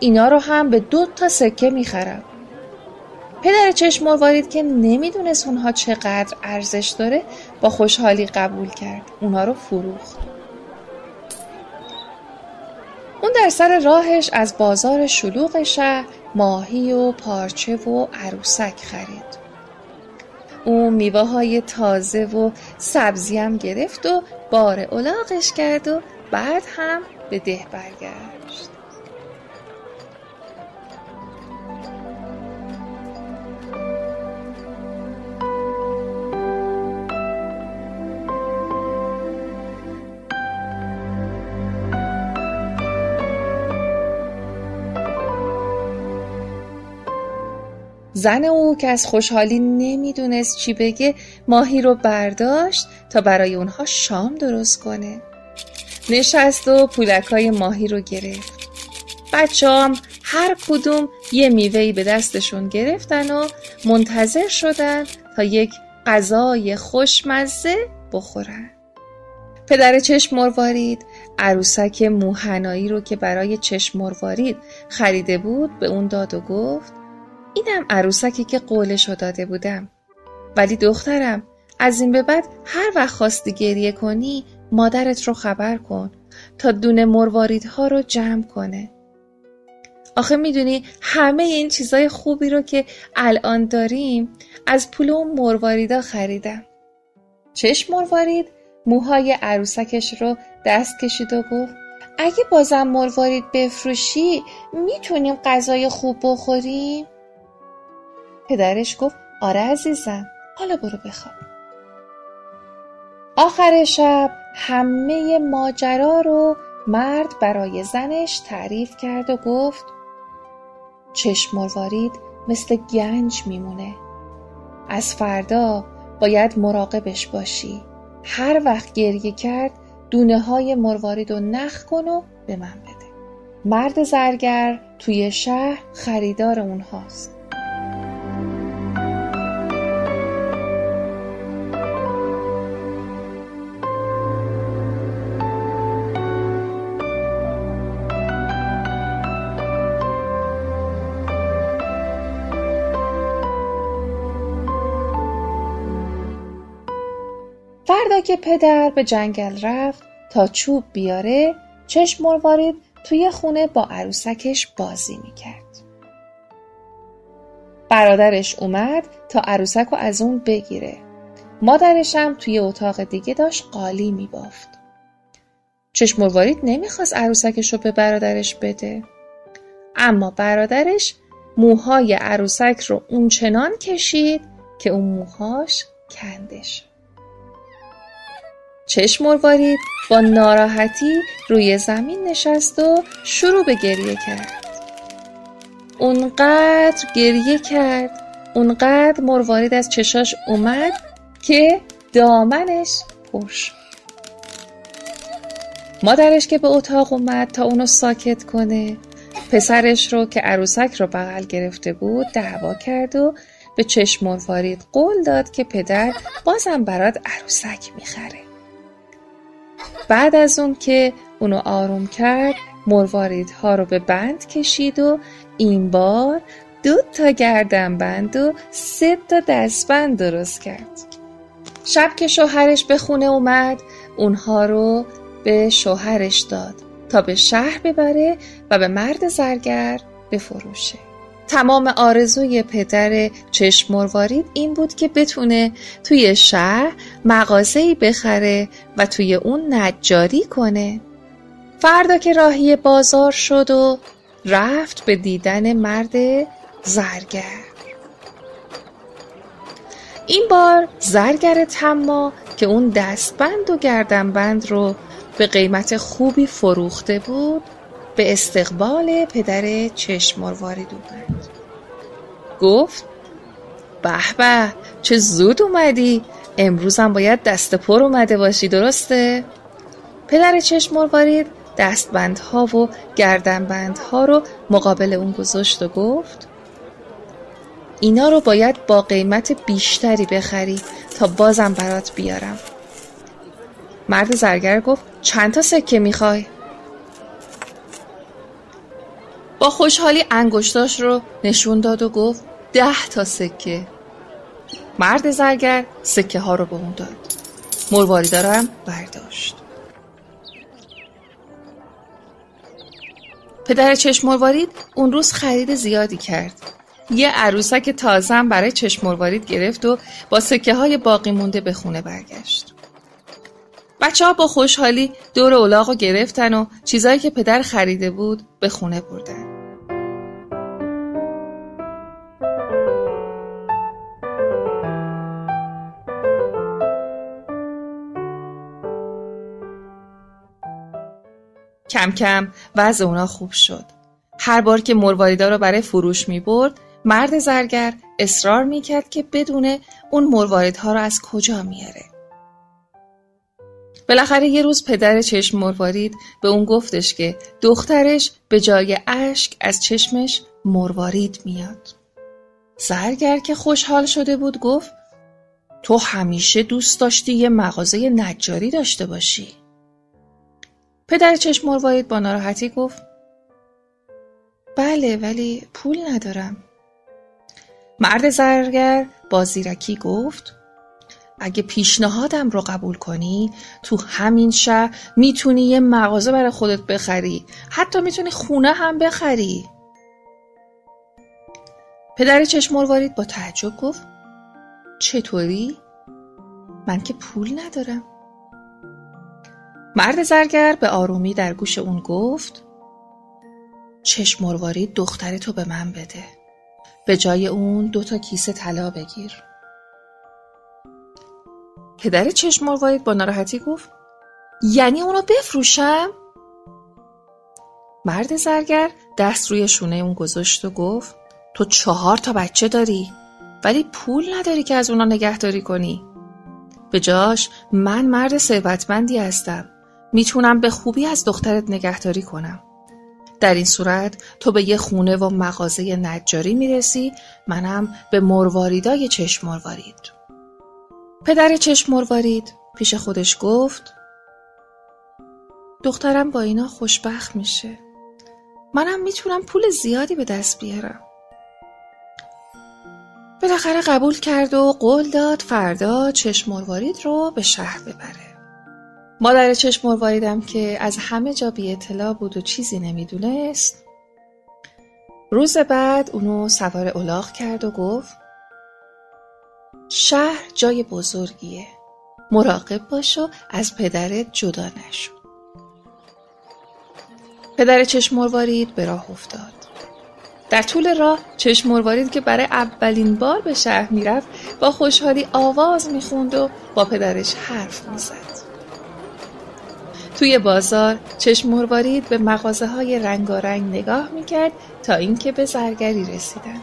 اینا رو هم به دو تا سکه می‌خرم. پدر چشم مروارید که نمی‌دونست اونها چقدر ارزش داره با خوشحالی قبول کرد. اونها رو فروخت. اون در سر راهش از بازار شلوغ شهر ماهی و پارچه و عروسک خرید. اون میوه های تازه و سبزی هم گرفت و بار اولاغش کرد و بعد هم به ده برگشت. زن او که از خوشحالی نمی‌دونست چی بگه ماهی رو برداشت تا برای اونها شام درست کنه. نشست و پولکای ماهی رو گرفت. بچه هر کدوم یه میوهی به دستشون گرفتن و منتظر شدن تا یک غذای خوشمزه بخورن. پدر چشم مروارید عروسک موهنایی رو که برای چشم مروارید خریده بود به اون داد و گفت اینم عروسکی که قولشو داده بودم. ولی دخترم از این به بعد هر وقت خواستی گریه کنی مادرت رو خبر کن تا دونه مرواریدها رو جمع کنه. آخه می‌دونی همه این چیزای خوبی رو که الان داریم از پول اون مرواریدا خریدم. چشم مروارید موهای عروسکش رو دست کشید و گفت اگه بازم مروارید بفروشی می‌تونیم غذای خوب بخوریم؟ پدرش گفت آره عزیزم حالا برو بخواب. آخر شب همه ماجرا رو مرد برای زنش تعریف کرد و گفت چشم مروارید مثل گنج میمونه. از فردا باید مراقبش باشی. هر وقت گریه کرد دونه های مروارید رو نخ کن و به من بده. مرد زرگر توی شهر خریدار اونهاست. فردا که پدر به جنگل رفت تا چوب بیاره چشم مروارید توی خونه با عروسکش بازی می‌کرد. برادرش اومد تا عروسک رو از اون بگیره. مادرش هم توی اتاق دیگه داشت قالی میبافت. چشم مروارید نمی‌خواست عروسکش رو به برادرش بده. اما برادرش موهای عروسک رو اونچنان کشید که اون موهاش کنده شد. چشم مروارید با ناراحتی روی زمین نشست و شروع به گریه کرد. اونقدر گریه کرد اونقدر مروارید از چشاش اومد که دامنش پر شد. مادرش که به اتاق اومد تا اونو ساکت کنه پسرش رو که عروسک رو بغل گرفته بود دعوا کرد و به چشم مروارید قول داد که پدر بازم برات عروسک می‌خره. بعد از اون که اونو آروم کرد مرواریدها رو به بند کشید و این بار دو تا گردن بند و سه تا دستبند درست کرد. شب که شوهرش به خونه اومد اونها رو به شوهرش داد تا به شهر ببره و به مرد زرگر بفروشه. تمام آرزوی پدر چشم مروارید این بود که بتونه توی شهر مغازه‌ای بخره و توی اون نجاری کنه. فردا که راهی بازار شد و رفت به دیدن مرد زرگر. این بار زرگر تما که اون دستبند و گردنبند رو به قیمت خوبی فروخته بود به استقبال پدر چشم مروارید اومد گفت به به چه زود اومدی. امروزم باید دست پر اومده باشی درسته؟ پدر چشم مروارید دستبندها و گردنبندها رو مقابل اون گذاشت و گفت اینا رو باید با قیمت بیشتری بخری تا بازم برات بیارم. مرد زرگر گفت چند تا سکه می‌خوای؟ با خوشحالی انگشتاش رو نشون داد و گفت ده تا سکه. مرد زرگر سکه ها رو به اون داد. مرواری دارم برداشت. پدر چشم مروارید اون روز خرید زیادی کرد. یه عروسک تازم برای چشم مروارید گرفت و با سکه های باقی مونده به خونه برگشت. بچه ها با خوشحالی دور اولاغ رو گرفتن و چیزایی که پدر خریده بود به خونه بردن. کم کم وضع اونا خوب شد. هر بار که مرواریدا رو برای فروش می برد مرد زرگر اصرار می کرد که بدونه اون مرواریدها رو از کجا میاره. بالاخره یه روز پدر چشم مروارید به اون گفتش که دخترش به جای اشک از چشمش مروارید میاد. زرگر که خوشحال شده بود گفت تو همیشه دوست داشتی یه مغازه نجاری داشته باشی. پدر چشم مروارید با ناراحتی گفت بله ولی پول ندارم. مرد زرگر با زیرکی گفت اگه پیشنهادم رو قبول کنی تو همین شهر می‌تونی یه مغازه برای خودت بخری حتی می‌تونی خونه هم بخری پدر چشم مروارید با تعجب گفت چطوری؟ من که پول ندارم مرد زرگر به آرومی در گوش اون گفت چشم مروارید دخترتو به من بده. به جای اون دو تا کیسه طلا بگیر. پدر چشم مروارید با ناراحتی گفت یعنی اونو بفروشم؟ مرد زرگر دست روی شونه اون گذاشت و گفت تو چهار تا بچه داری ولی پول نداری که از اونا نگهداری کنی. به جاش من مرد ثروتمندی هستم. می‌تونم به خوبی از دخترت نگهداری کنم. در این صورت تو به یه خونه و مغازه نجاری می‌رسی منم به مرواریدای چشم مروارید. پدر چشم مروارید پیش خودش گفت دخترم با اینا خوشبخت میشه. منم می‌تونم پول زیادی به دست بیارم. بالاخره قبول کرد و قول داد فردا چشم مروارید رو به شهر ببره. مادر چشم مرواریدم که از همه جا بی اطلاع بود و چیزی نمی‌دونست. روز بعد اونو سوار الاغ کرد و گفت شهر جای بزرگیه. مراقب باش و از پدرت جدا نشو. پدر چشم مروارید به راه افتاد. در طول راه چشم مروارید که برای اولین بار به شهر می‌رفت با خوشحالی آواز می‌خوند و با پدرش حرف می‌زد. توی بازار چشم مروارید به مغازه های رنگارنگ نگاه می‌کرد تا اینکه به زرگری رسیدند.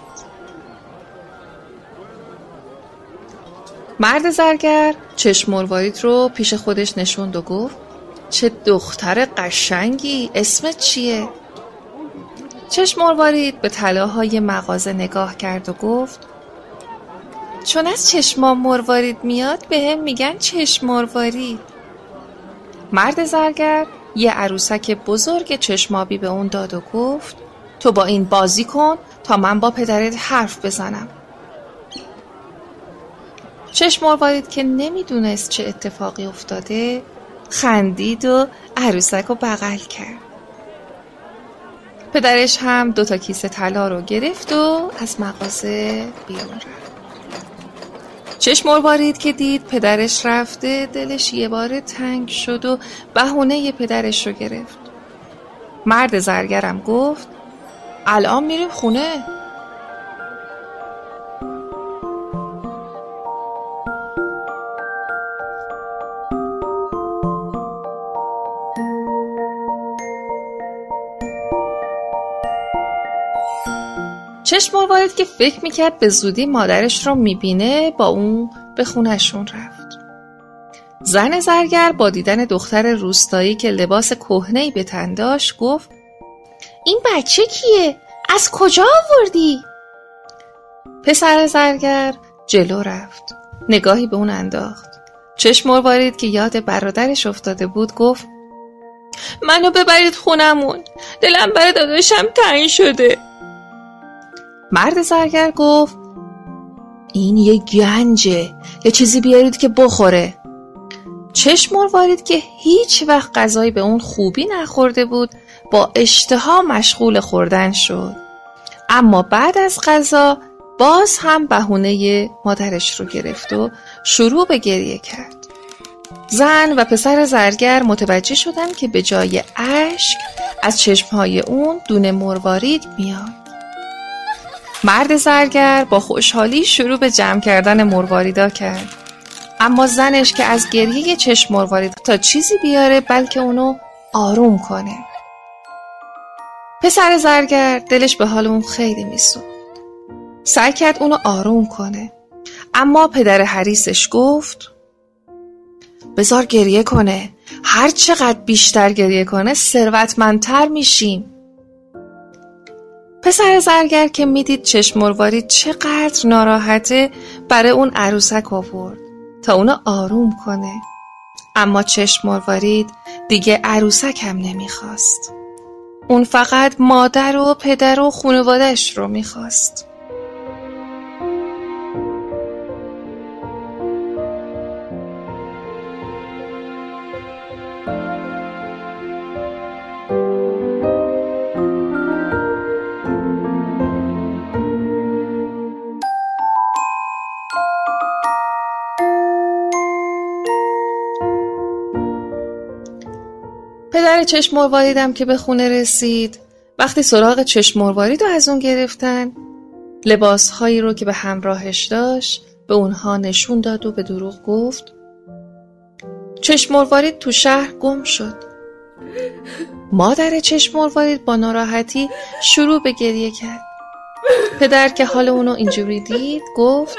مرد زرگر چشم مروارید رو پیش خودش نشوند و گفت چه دختر قشنگی اسمت چیه؟ چشم مروارید به طلاهای مغازه نگاه کرد و گفت چون از چشمام مروارید میاد به هم میگن چشم مروارید مرد زرگر یه عروسک بزرگ چشمابی به اون داد و گفت تو با این بازی کن تا من با پدرت حرف بزنم. چشم مروارید که نمی‌دونست چه اتفاقی افتاده خندید و عروسک رو بغل کرد. پدرش هم دوتا کیسه طلا رو گرفت و از مغازه بیرون رفت. چشم مروارید که دید پدرش رفته دلش یه بار تنگ شد و بهونه پدرش رو گرفت. مرد زرگرم گفت الان میریم خونه؟ چشم مروارید که فکر می‌کرد به زودی مادرش رو می‌بینه با اون به خونشون رفت. زن زرگر با دیدن دختر روستایی که لباس کهنه‌ای به تن داشت گفت این بچه کیه؟ از کجا آوردی؟ پسر زرگر جلو رفت. نگاهی به اون انداخت. چشم مروارید که یاد برادرش افتاده بود گفت منو ببرید خونمون دلم برای داداشم تنگ شده مرد زرگر گفت این یه گنجه یه چیزی بیارید که بخوره. چشم وارید که هیچ وقت غذایی به اون خوبی نخورده بود با اشتها مشغول خوردن شد. اما بعد از غذا باز هم بهونه مادرش رو گرفت و شروع به گریه کرد. زن و پسر زرگر متوجه شدن که به جای اشک از چشمهای اون دونه مروارید میاد. مرد زرگر با خوشحالی شروع به جمع کردن مرواریدا کرد. اما زنش که از گریه چشم مروارید تا چیزی بیاره بلکه اونو آروم کنه. پسر زرگر دلش به حال اون خیلی میسوخت. سعی کرد اونو آروم کنه. اما پدر حریسش گفت بزار گریه کنه. هر چقدر بیشتر گریه کنه ثروتمندتر میشیم. پسر زرگر که می‌دید چشم مروارید چقدر ناراحته برای اون عروسک آورد تا اونو آروم کنه. اما چشم مروارید دیگه عروسک هم نمی‌خواست. اون فقط مادر و پدر و خانوادش رو می‌خواست. پدر چشم مرواریدم که به خونه رسید. وقتی سراغ چشم مروارید رو از اون گرفتن لباسهایی رو که به همراهش داشت به اونها نشون داد و به دروغ گفت. چشم مروارید تو شهر گم شد. مادر چشم مروارید با ناراحتی شروع به گریه کرد. پدر که حال اونو اینجوری دید گفت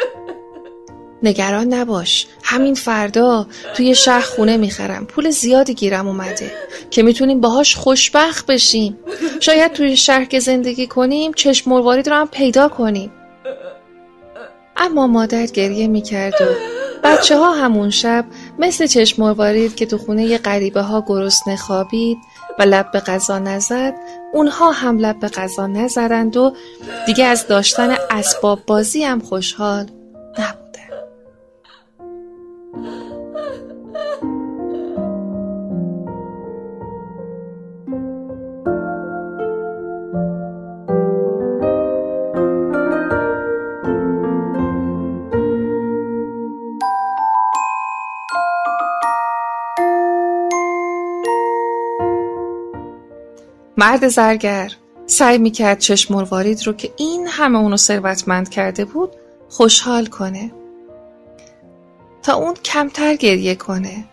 نگران نباش. همین فردا توی شهر خونه می‌خرم. پول زیادی گیرم اومده. که می‌تونیم باهاش خوشبخت بشیم. شاید توی شهر که زندگی کنیم چشم مروارید رو هم پیدا کنیم. اما مادر گریه می‌کرد و بچه ها همون شب مثل چشم مروارید که تو خونه غریبه ها گرسنه خوابید و لب به غذا نزد اونها هم لب به غذا نزدند و دیگه از داشتن اسباب بازی هم خوشحال. مرد زرگر سعی می‌کرد چشم مروارید رو که این همه اونو ثروتمند کرده بود خوشحال کنه. تا اون کمتر گریه کنه.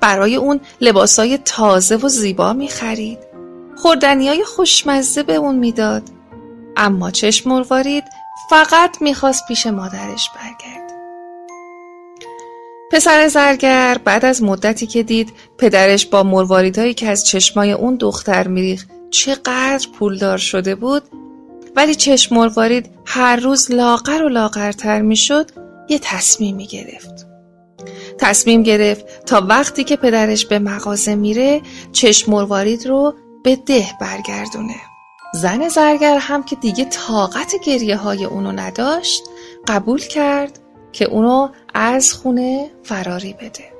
برای اون لباسای تازه و زیبا می‌خرید. خوردنی های خوشمزه به اون می‌داد. اما چشم مروارید فقط می‌خواست پیش مادرش برگرد. پسر زرگر بعد از مدتی که دید پدرش با مرواریدهایی که از چشمای اون دختر میریخ چقدر پولدار شده بود ولی چشم مروارید هر روز لاغر و لاغرتر می‌شد یه تصمیمی گرفت تصمیم گرفت تا وقتی که پدرش به مغازه میره چشم مروارید رو به ده برگردونه. زن زرگر هم که دیگه طاقت گریه های اونو نداشت قبول کرد که اونو از خونه فراری بده.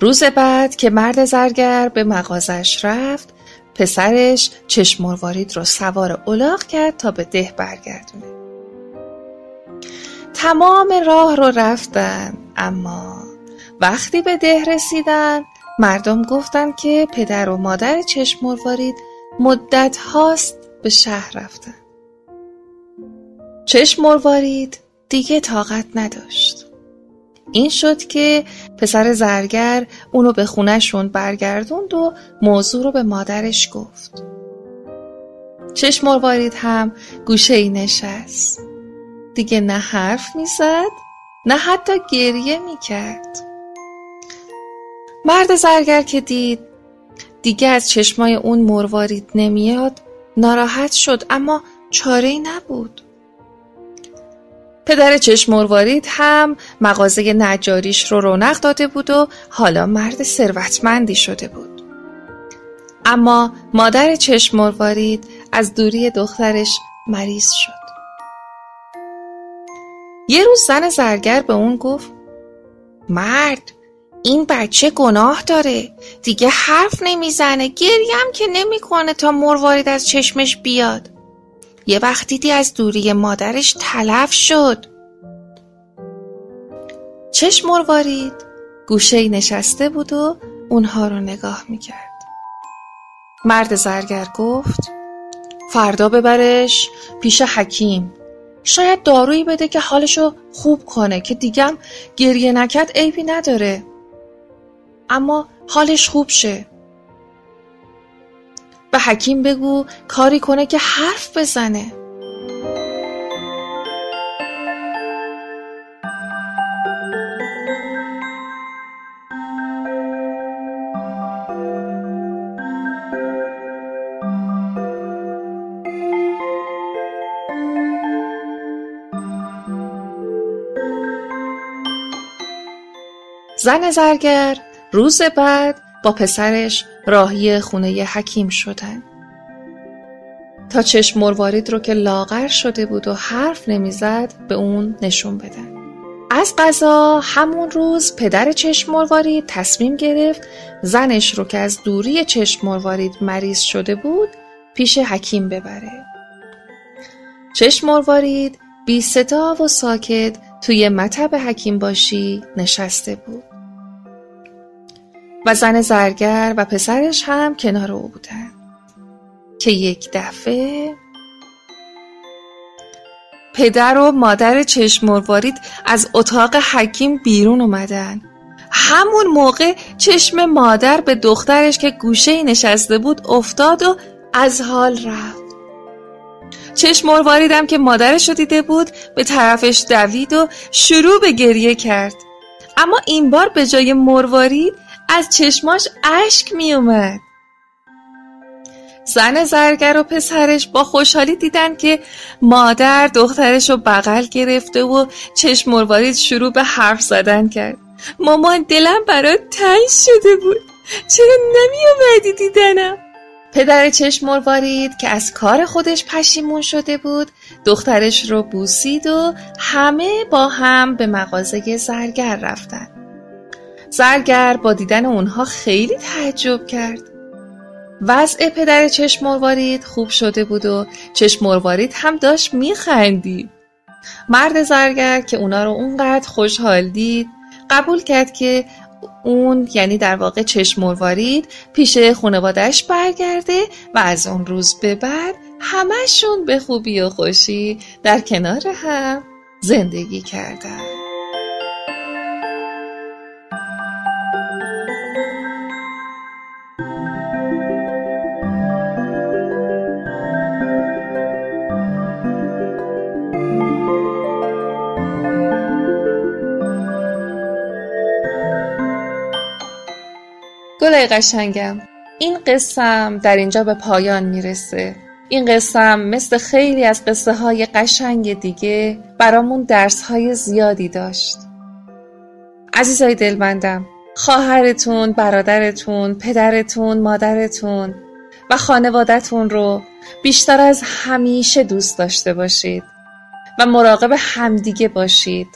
روز بعد که مرد زرگر به مغازش رفت پسرش چشم مروارید رو سوار الاغ کرد تا به ده برگردونه. تمام راه رو رفتن اما وقتی به ده رسیدن مردم گفتن که پدر و مادر چشم مروارید مدت هاست به شهر رفتن. چشم مروارید دیگه طاقت نداشت. این شد که پسر زرگر اونو به خونهشون برگردوند و موضوع رو به مادرش گفت. چشم مروارید هم گوشه ای نشست. دیگه نه حرف می‌زد نه حتی گریه می‌کرد. مرد زرگر که دید دیگه از چشمای اون مروارید نمیاد ناراحت شد اما چاره ای نبود. پدر چشمروارید هم مغازه نجاریش رو رونق داده بود و حالا مرد ثروتمندی شده بود. اما مادر چشمروارید از دوری دخترش مریض شد. یه روز زن زرگر به اون گفت مرد این بچه گناه داره دیگه حرف نمی‌زنه گریم که نمی‌کنه تا مروارید از چشمش بیاد یه وقت دیدی از دوری مادرش تلف شد. چشم مروارید گوشه نشسته بود و اونها رو نگاه می‌کرد. مرد زرگر گفت فردا ببرش پیش حکیم. شاید دارویی بده که حالشو خوب کنه که دیگم گریه نکرد عیبی نداره. اما حالش خوب شه. به حکیم بگو کاری کنه که حرف بزنه. زن زرگر روز بعد با پسرش راهی خونه حکیم شدن. تا چشم مروارید رو که لاغر شده بود و حرف نمی‌زد به اون نشون بدن. از قضا همون روز پدر چشم مروارید تصمیم گرفت زنش رو که از دوری چشم مروارید مریض شده بود پیش حکیم ببره. چشم مروارید بی صدا و ساکت توی مطب حکیم باشی نشسته بود. و زن زرگر و پسرش هم کنار او بودن. که یک دفعه پدر و مادر چشم مروارید از اتاق حکیم بیرون اومدن. همون موقع چشم مادر به دخترش که گوشه نشسته بود افتاد و از حال رفت. چشم مرواریدم که مادرش رو دیده بود به طرفش دوید و شروع به گریه کرد. اما این بار به جای مروارید از چشماش اشک می اومد. زن زرگر و پسرش با خوشحالی دیدن که مادر دخترش رو بغل گرفته و چشم مروارید شروع به حرف زدن کرد. مامان دلم برات تنگ شده بود. چرا نمی اومدی دیدنم؟ پدر چشم مروارید که از کار خودش پشیمون شده بود دخترش رو بوسید و همه با هم به مغازه زرگر رفتن. زرگر با دیدن اونها خیلی تعجب کرد. وضع پدر چشم مروارید خوب شده بود و چشم هم داشت میخندید. مرد زرگر که اونا رو اونقدر خوشحال دید قبول کرد که اون یعنی در واقع چشم مروارید پیش خانوادهش برگرده و از اون روز به بعد همشون به خوبی و خوشی در کنار هم زندگی کردن. گلای قشنگم. این قصم در اینجا به پایان می‌رسه. این قصم مثل خیلی از قصه های قشنگ دیگه برامون درس های زیادی داشت. عزیزای دلبندم خواهرتون، برادرتون، پدرتون، مادرتون و خانوادتون رو بیشتر از همیشه دوست داشته باشید و مراقب همدیگه باشید.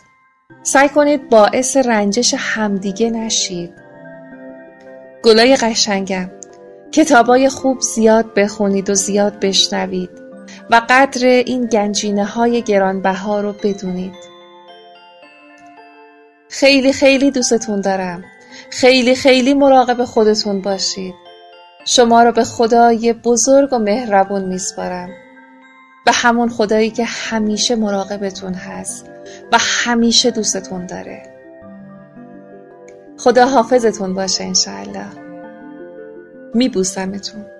سعی کنید باعث رنجش همدیگه نشید. گلای قشنگم. کتابای خوب زیاد بخونید و زیاد بشنوید و قدر این گنجینه های گرانبها رو بدونید. خیلی خیلی دوستتون دارم. خیلی خیلی مراقب خودتون باشید. شما رو به خدای بزرگ و مهربون میسپارم. به همون خدایی که همیشه مراقبتون هست و همیشه دوستتون داره. خدا حافظتون باشه انشاءالله. میبوسمتون.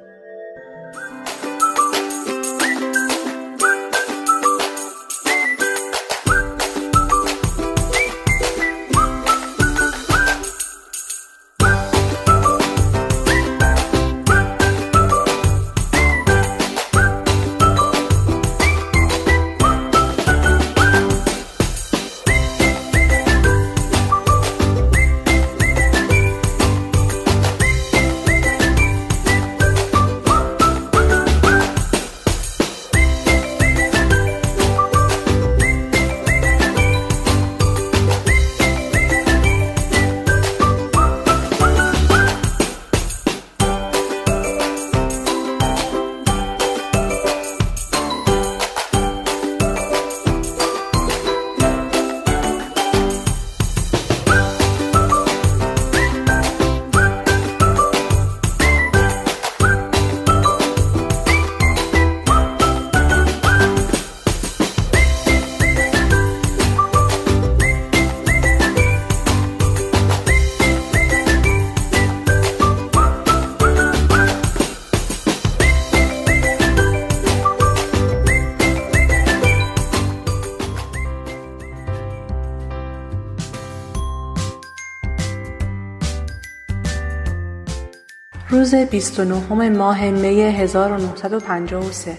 روز 29 ماه می 1953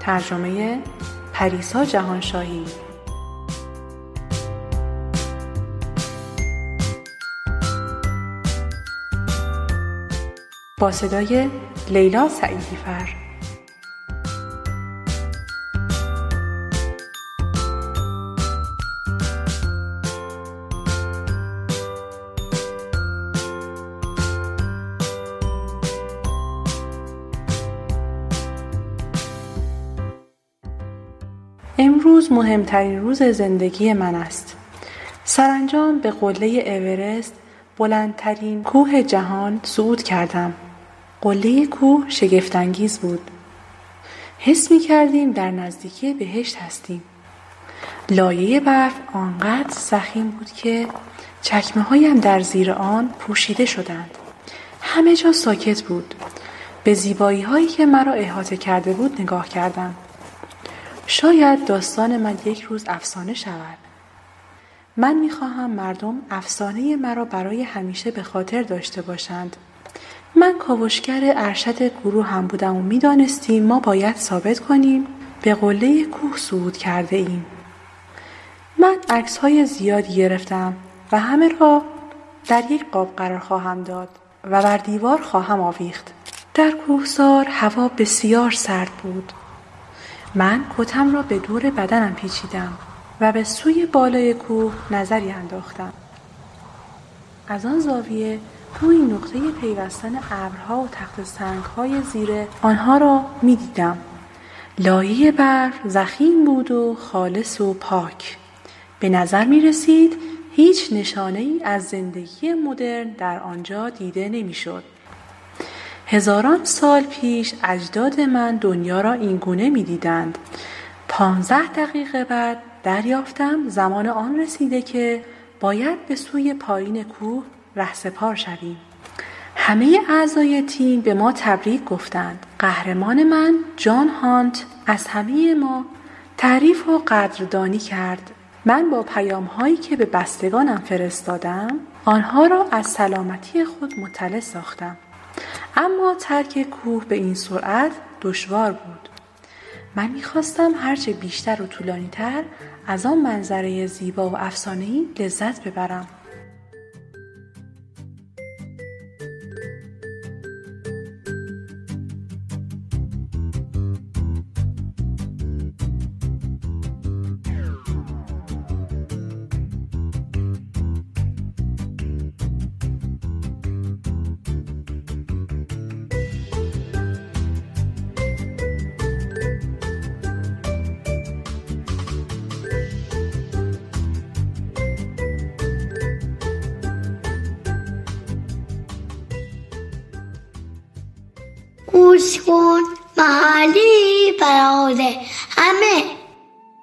ترجمه پریسا جهانشاهی. با صدای لیلا سعیدی مهمترین روز زندگی من است. سرانجام به قله اورست بلندترین کوه جهان صعود کردم. قله کوه شگفتانگیز بود. حس می کردیم در نزدیکی بهشت هستیم. لایه برف آنقدر سخیم بود که چکمه هایم در زیر آن پوشیده شدند. همه جا ساکت بود. به زیبایی هایی که مرا احاطه کرده بود نگاه کردم. شاید داستان من یک روز افسانه شود. من می‌خواهم مردم افسانه مرا برای همیشه به خاطر داشته باشند. من کاوشگر ارشد گروه هم بودم و می‌دانستیم ما باید ثابت کنیم به قله کوه صعود کرده ایم. من عکس های زیادی گرفتم و همه را در یک قاب قرار خواهم داد و بر دیوار خواهم آویخت. در کوهسار هوا بسیار سرد بود. من کتم را به دور بدنم پیچیدم و به سوی بالای کوه نظری انداختم. از آن زاویه روی نقطه پیوستن ابرها و تخت سنگهای زیر آنها را می دیدم. لایه برف زخیم بود و خالص و پاک. به نظر می رسید هیچ نشانه ای از زندگی مدرن در آنجا دیده نمی شد. هزاران سال پیش اجداد من دنیا را اینگونه می دیدند. پانزده دقیقه بعد دریافتم زمان آن رسیده که باید به سوی پایین کوه رهسپار شویم. همه اعضای تیم به ما تبریک گفتند. قهرمان من جان هانت از همه ما تعریف و قدردانی کرد. من با پیام هایی که به بستگانم فرستادم آنها را از سلامتی خود مطلع ساختم. اما ترک کوه به این سرعت دشوار بود. من می‌خواستم هرچه بیشتر و طولانی تر از آن منظره زیبا و افسانه‌ای لذت ببرم.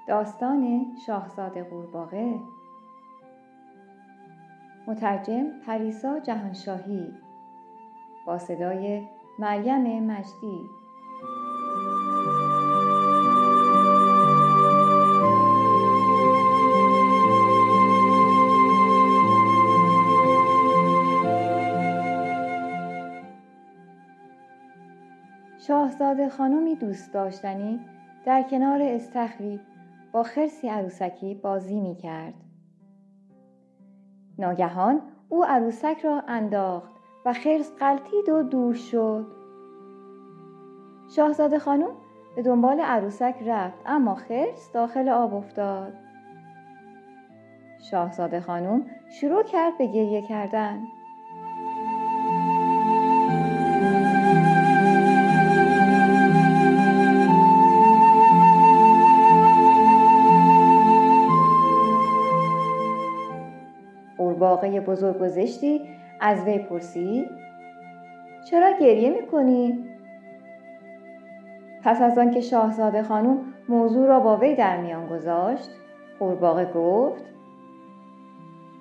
داستان شاهزاده قورباغه. مترجم پریسا جهانشاهی با صدای مریم مجدی. شاهزاده خانمی دوست داشتنی در کنار استخری با خرسی عروسکی بازی می کرد. ناگهان او عروسک را انداخت و خرس قلتید و دور شد. شاهزاده خانم به دنبال عروسک رفت اما خرس داخل آب افتاد. شاهزاده خانم شروع کرد به گریه کردن. قورباغه بزرگ و از وی پرسید چرا گریه می‌کنی؟ پس از آنکه شاهزاده خانم موضوع را با وی در میان گذاشت قورباغه گفت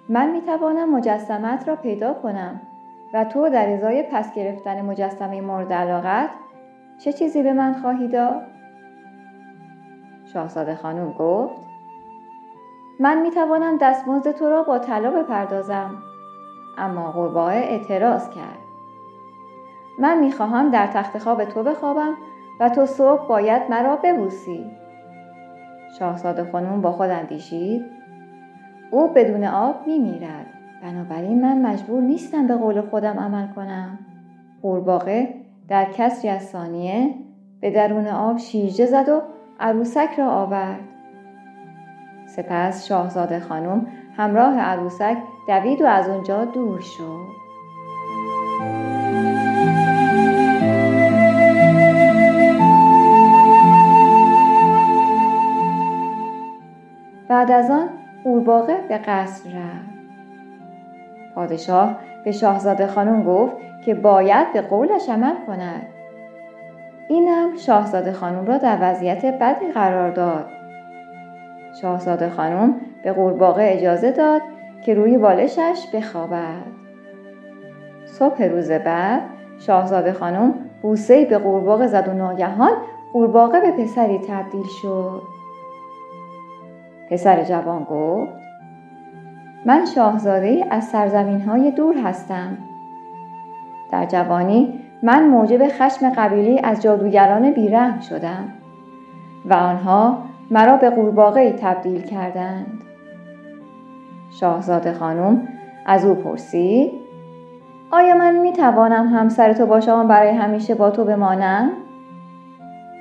من می‌توانم مجسمت را پیدا کنم و تو در ازای پس گرفتن مجسمه مورد علاقت چه چیزی به من خواهی داد؟ شاهزاده خانم گفت من می توانم دستمزد تو را با طلا بپردازم. اما قورباغه اعتراض کرد. من می خواهم در تخت خواب تو بخوابم و تو صبح باید مرا ببوسی. شاهزاده خانم با خود اندیشید. او بدون آب می میرد بنابراین من مجبور نیستم به قول خودم عمل کنم. قورباغه در کسری از ثانیه به درون آب شیرجه زد و عروسک را آورد. سپس شاهزاده خانم همراه عروسک دوید و از آنجا دور شد. بعد از آن قورباغه به قصر رفت. پادشاه به شاهزاده خانم گفت که باید به قولش عمل کند. اینم شاهزاده خانم را در وضعیت بدی قرار داد. شاهزاده خانم به قورباغه اجازه داد که روی بالشش بخوابد. صبح روز بعد شاهزاده خانم بوسه به قورباغه زد و ناگهان قورباغه به پسری تبدیل شد. پسر جوان گفت من شاهزاده از سرزمین های دور هستم. در جوانی من موجب خشم قبیلی از جادوگران بیرحم شدم و آنها مرا به قورباغه تبدیل کردند. شاهزاده خانم از او پرسید آیا من می توانم همسر تو باشم برای همیشه با تو بمانم؟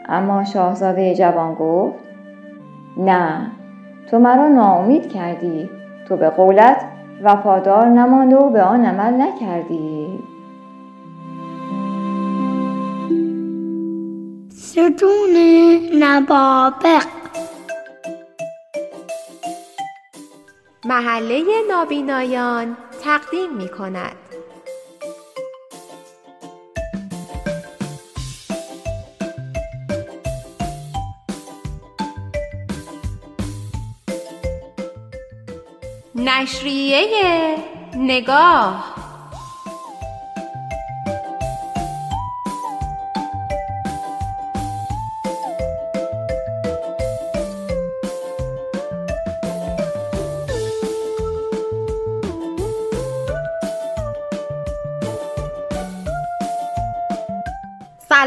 اما شاهزاده جوان گفت نه تو مرا ناامید کردی تو به قولت وفادار نمانده و به آن عمل نکردی. ستون نبابق. محله نابینایان تقدیم می کند نشریه نگاه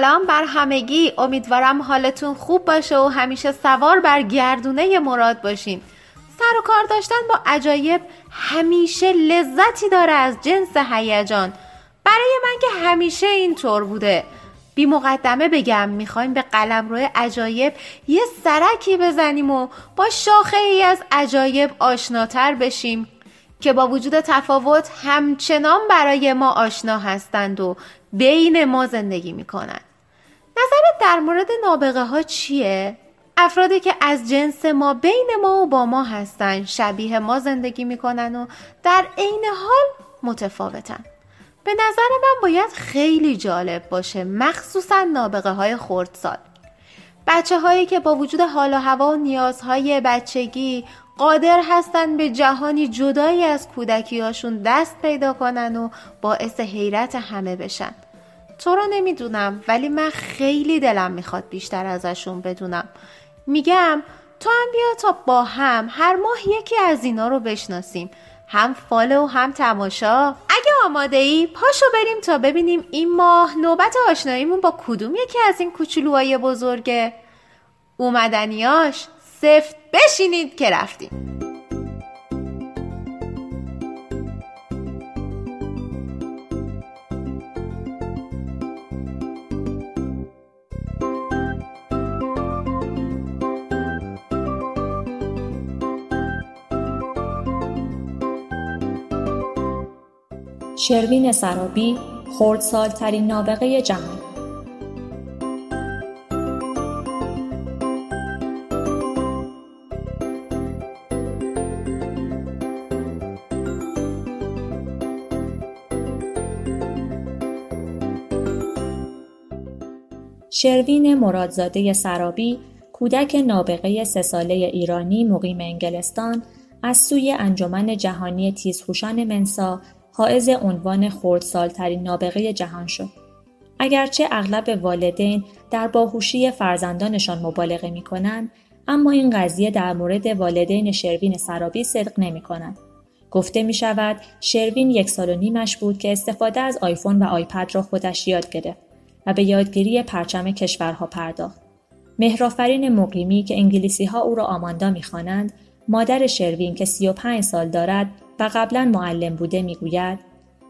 سلام بر همگی. امیدوارم حالتون خوب باشه و همیشه سوار بر گردونه مراد باشین. سر و کار داشتن با عجایب همیشه لذتی داره از جنس هیجان. برای من که همیشه اینطور بوده. بی مقدمه بگم می‌خوایم به قلم روی عجایب یه سرکی بزنیم و با شاخه ای از عجایب آشناتر بشیم که با وجود تفاوت همچنان برای ما آشنا هستند و بین ما زندگی می‌کنند. نظرت در مورد نابغه ها چیه؟ افرادی که از جنس ما بین ما و با ما هستن شبیه ما زندگی می‌کنن و در عین حال متفاوتن. به نظر من باید خیلی جالب باشه مخصوصا نابغه های خردسال. بچه هایی که با وجود حال و هوا و نیازهای بچگی قادر هستن به جهانی جدایی از کودکیاشون دست پیدا کنن و باعث حیرت همه بشن. تو رو نمی‌دونم ولی من خیلی دلم می‌خواد بیشتر ازشون بدونم. میگم تو هم بیا تا با هم هر ماه یکی از اینا رو بشناسیم. هم فاله و هم تماشا. اگه آماده ای پاشو بریم تا ببینیم این ماه نوبت آشناییمون با کدوم یکی از این کوچولوهای بزرگه. اومدنیاش سفت بشینید که رفتیم. شروین سرابی خردسالترین نابغه جهان. شروین مرادزاده سرابی کودک نابغه سه ساله ایرانی مقیم انگلستان از سوی انجمن جهانی تیزهوشان منسا حائز عنوان خردسالترین نابغه جهان شد. اگرچه اغلب والدین در باهوشی فرزندانشان مبالغه می کنند، اما این قضیه در مورد والدین شروین سرابی صدق نمی کند. گفته می شود شروین یک سال و نیمش بود که استفاده از آیفون و آیپد را خودش یاد گرفت و به یادگیری پرچم کشورها پرداخت. مهرافرین مقیمی که انگلیسی ها او را آماندا می‌خوانند مادر شروین که 35 سال دارد و قبلا معلم بوده می‌گوید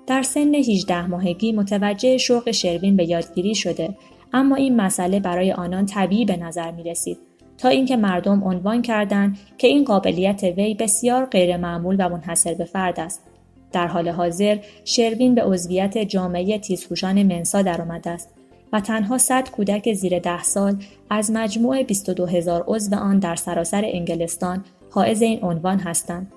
در سن 18 ماهگی متوجه شوق شروین به یادگیری شده اما این مسئله برای آنان طبیعی به نظر می رسید تا اینکه مردم عنوان کردند که این قابلیت وی بسیار غیرمعمول و منحصر به فرد است. در حال حاضر شروین به عضویت جامعه تیزهوشان منسا درآمده است و تنها 100 کودک زیر ده سال از مجموع 22 هزار عضو آن در سراسر انگلستان حائز این عنوان هستند.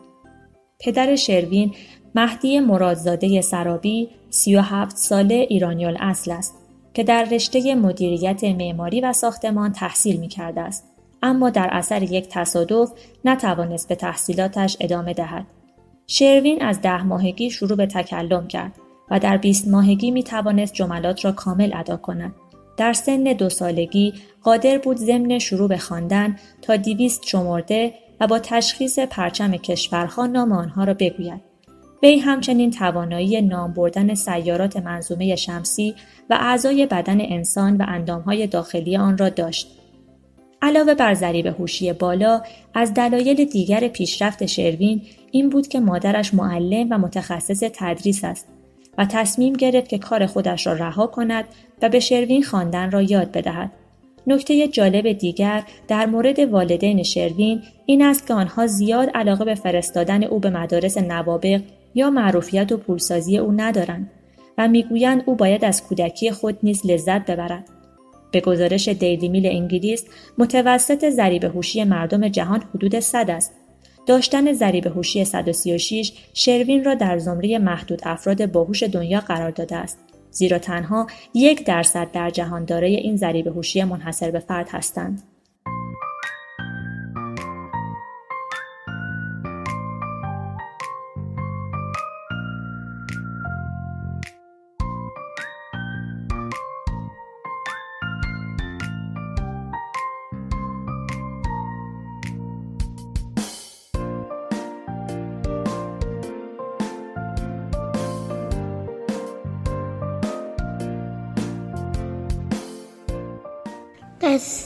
پدر شروین مهدی مرادزاده سرابی 37 ساله ایرانیال اصل است که در رشته مدیریت معماری و ساختمان تحصیل می کرده است. اما در اثر یک تصادف نتوانست به تحصیلاتش ادامه دهد. شروین از ده ماهگی شروع به تکلم کرد و در 20 ماهگی می توانست جملات را کامل ادا کند. در سن دو سالگی قادر بود ضمن شروع به خواندن تا دیویست شمرده با تشخیص پرچم کشورها نام آنها را بگوید. وی همچنین توانایی نام بردن سیارات منظومه شمسی و اعضای بدن انسان و اندامهای داخلی آن را داشت. علاوه بر ضریب هوشی بالا از دلایل دیگر پیشرفت شروین این بود که مادرش معلم و متخصص تدریس است و تصمیم گرفت که کار خودش را رها کند و به شروین خواندن را یاد بدهد. نکته جالب دیگر در مورد والدین شروین این است که آنها زیاد علاقه به فرستادن او به مدارس نوابق یا معروفیت و پولسازی او ندارند و می‌گویند او باید از کودکی خود نیز لذت ببرد. به گزارش دیلی میل انگلیس متوسط ضریب هوشی مردم جهان حدود 100 است. داشتن ضریب هوشی 136 شروین را در زمره محدود افراد باهوش دنیا قرار داده است. زیرا تنها یک درصد در جهان دارای این ضریب هوشی منحصر به فرد هستند.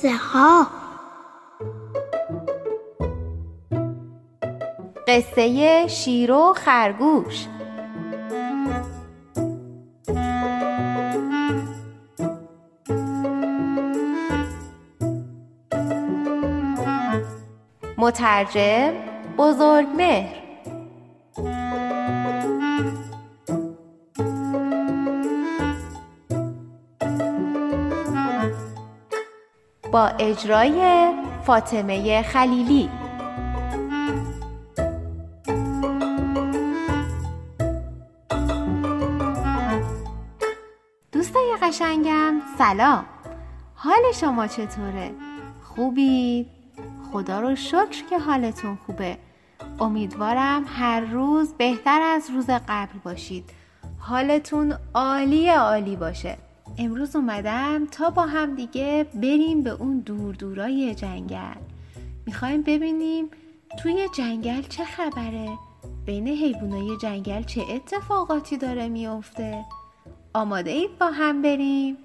قصه ها. قصه شیر و خرگوش. مترجم بزرگمهر با اجرای فاطمه خلیلی. دوستای قشنگم سلام. حال شما چطوره؟ خوبید؟ خدا رو شکر که حالتون خوبه. امیدوارم هر روز بهتر از روز قبل باشید. حالتون عالی عالی باشه. امروز اومدم تا با هم دیگه بریم به اون دور دورای جنگل. می‌خوایم ببینیم توی جنگل چه خبره بین حیوانای جنگل چه اتفاقاتی داره میافته. آماده اید با هم بریم؟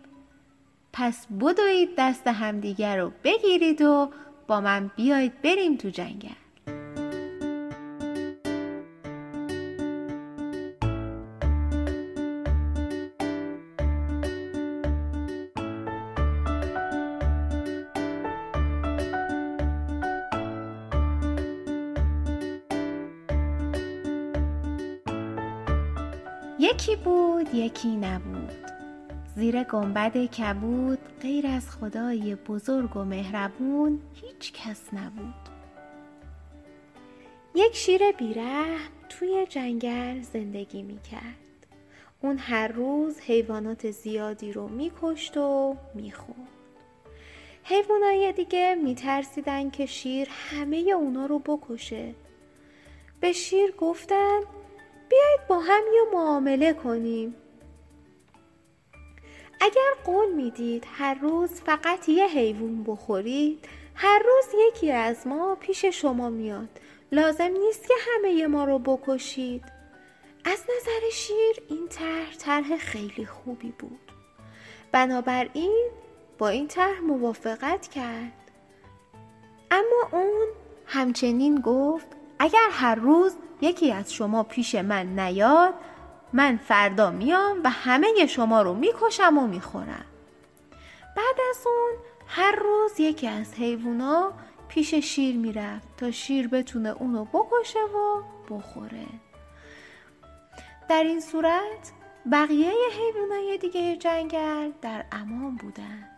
پس بدوید دست همدیگر رو بگیرید و با من بیاید بریم تو جنگل. یکی بود یکی نبود. زیر گنبد کبود غیر از خدای بزرگ و مهربون هیچ کس نبود. یک شیر بیرحم توی جنگل زندگی می‌کرد. اون هر روز حیوانات زیادی رو میکشت و می‌خورد. حیوانای دیگه میترسیدن که شیر همه اونا رو بکشه. به شیر گفتن بیایید با هم یه معامله کنیم. اگر قول می‌دید هر روز فقط یه حیوان بخورید هر روز یکی از ما پیش شما میاد. لازم نیست که همه ما رو بکشید. از نظر شیر این طرح طرح خیلی خوبی بود. بنابراین با این طرح موافقت کرد. اما اون همچنین گفت اگر هر روز یکی از شما پیش من نیاد من فردا میام و همه شما رو می‌کشم و می‌خورم. بعد از اون هر روز یکی از حیوونا پیش شیر می‌رفت تا شیر بتونه اونو بکشه و بخوره. در این صورت بقیه حیوانای دیگه جنگل در امان بودند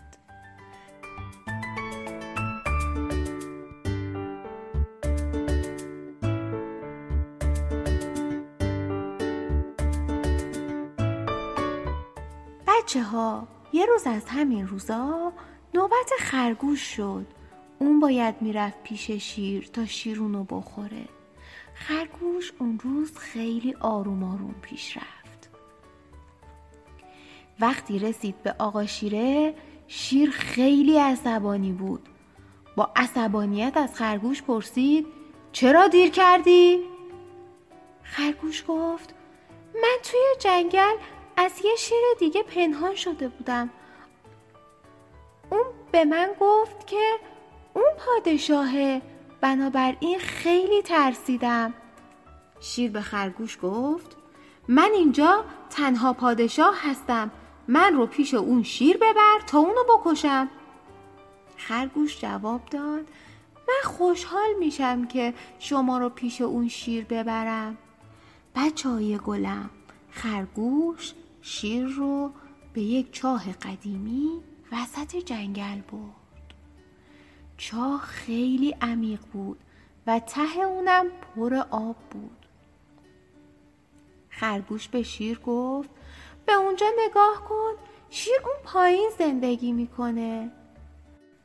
بچه ها یه روز از همین روزا نوبت خرگوش شد. اون باید می‌رفت پیش شیر تا شیرونو بخوره. خرگوش اون روز خیلی آروم آروم پیش رفت. وقتی رسید به آقا شیره شیر خیلی عصبانی بود. با عصبانیت از خرگوش پرسید چرا دیر کردی؟ خرگوش گفت من توی جنگل از یه شیر دیگه پنهان شده بودم. اون به من گفت که اون پادشاهه. بنابراین خیلی ترسیدم. شیر به خرگوش گفت من اینجا تنها پادشاه هستم. من رو پیش اون شیر ببر تا اونو بکشم. خرگوش جواب داد من خوشحال میشم که شما رو پیش اون شیر ببرم. بچه های گلم خرگوش شیر رو به یک چاه قدیمی وسط جنگل برد. چاه خیلی عمیق بود و ته اونم پر آب بود. خرگوش به شیر گفت به اونجا نگاه کن شیر اون پایین زندگی می‌کنه.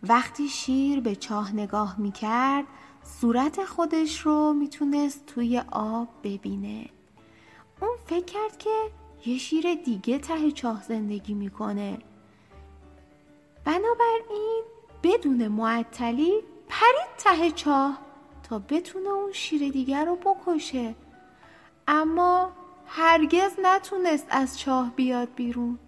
وقتی شیر به چاه نگاه می‌کرد صورت خودش رو می‌تونست توی آب ببینه. اون فکر کرد که یه شیر دیگه ته چاه زندگی می‌کنه. بنابراین بدون معطلی پرید ته چاه تا بتونه اون شیر دیگر رو بکشه. اما هرگز نتونست از چاه بیاد بیرون.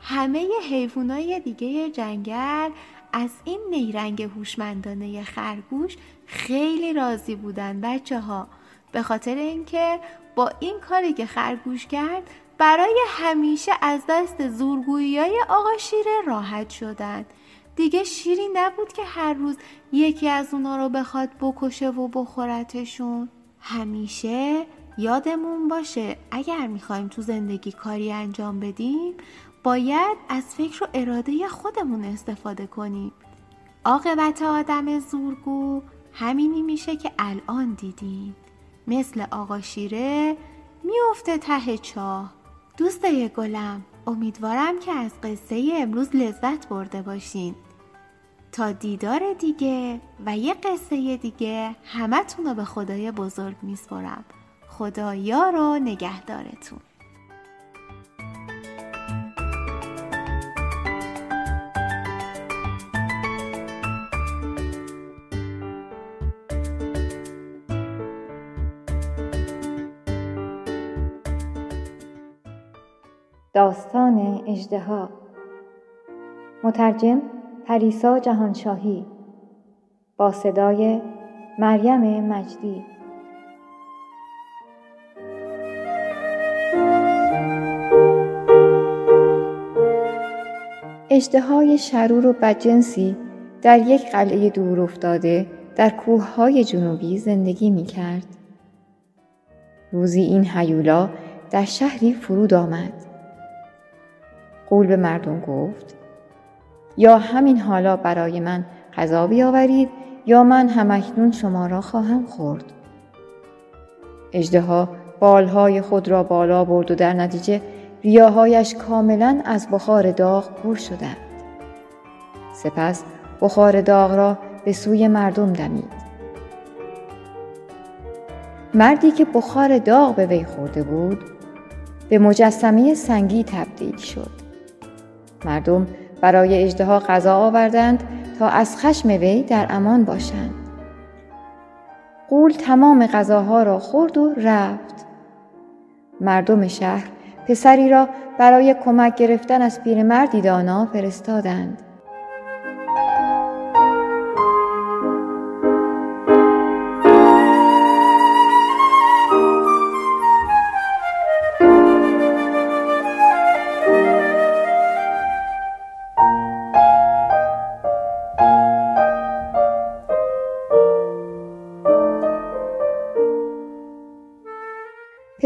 همه حیوانای دیگه جنگل از این نیرنگ هوشمندانه خرگوش خیلی راضی بودن بچه ها به خاطر اینکه با این کاری که خرگوش کرد برای همیشه از دست زورگویی های آقا شیره راحت شدن دیگه شیری نبود که هر روز یکی از اونا رو بخواد بکشه و بخورتشون. همیشه یادمون باشه اگر می‌خوایم تو زندگی کاری انجام بدیم باید از فکر و اراده خودمون استفاده کنیم. عاقبت آدم زورگو همینی میشه که الان دیدیم. مثل آقا شیره میفته ته چاه. دوستای گلم امیدوارم که از قصه امروز لذت برده باشین. تا دیدار دیگه و یه قصه دیگه همتون رو به خدای بزرگ میسپرم خدا یار و نگهدارتون. داستان اژدها مترجم پریسا جهانشاهی با صدای مریم مجدی اجدهای شرور و بدجنسی در یک قلعه دور افتاده در کوههای جنوبی زندگی می کرد. روزی این هیولا در شهری فرود آمد. قول به مردم گفت یا همین حالا برای من غذا بیاورید یا من همکنون شما را خواهم خورد. اجدها بالهای خود را بالا برد و در نتیجه ریاهایش کاملا از بخار داغ پر شدند. سپس بخار داغ را به سوی مردم دمید. مردی که بخار داغ به وی خورده بود به مجسمه سنگی تبدیل شد. مردم برای اجدها غذا آوردند تا از خشم وی در امان باشند. قول تمام غذاها را خورد و رفت. مردم شهر پسری را برای کمک گرفتن از پیرمردی دانا فرستادند.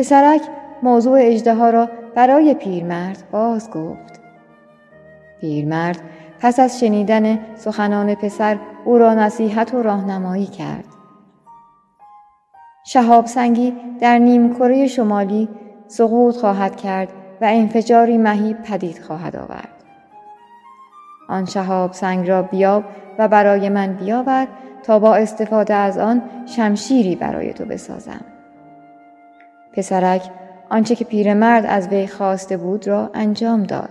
پسرک موضوع اجدها را برای پیرمرد باز گفت. پیرمرد پس از شنیدن سخنان پسر او را نصیحت و راهنمایی کرد. شهاب سنگی در نیم کره شمالی سقوط خواهد کرد و انفجاری مهیب پدید خواهد آورد. آن شهاب سنگ را بیاب و برای من بیاور تا با استفاده از آن شمشیری برای تو بسازم. پسرک آنچه که پیرمرد از وی خواسته بود را انجام داد.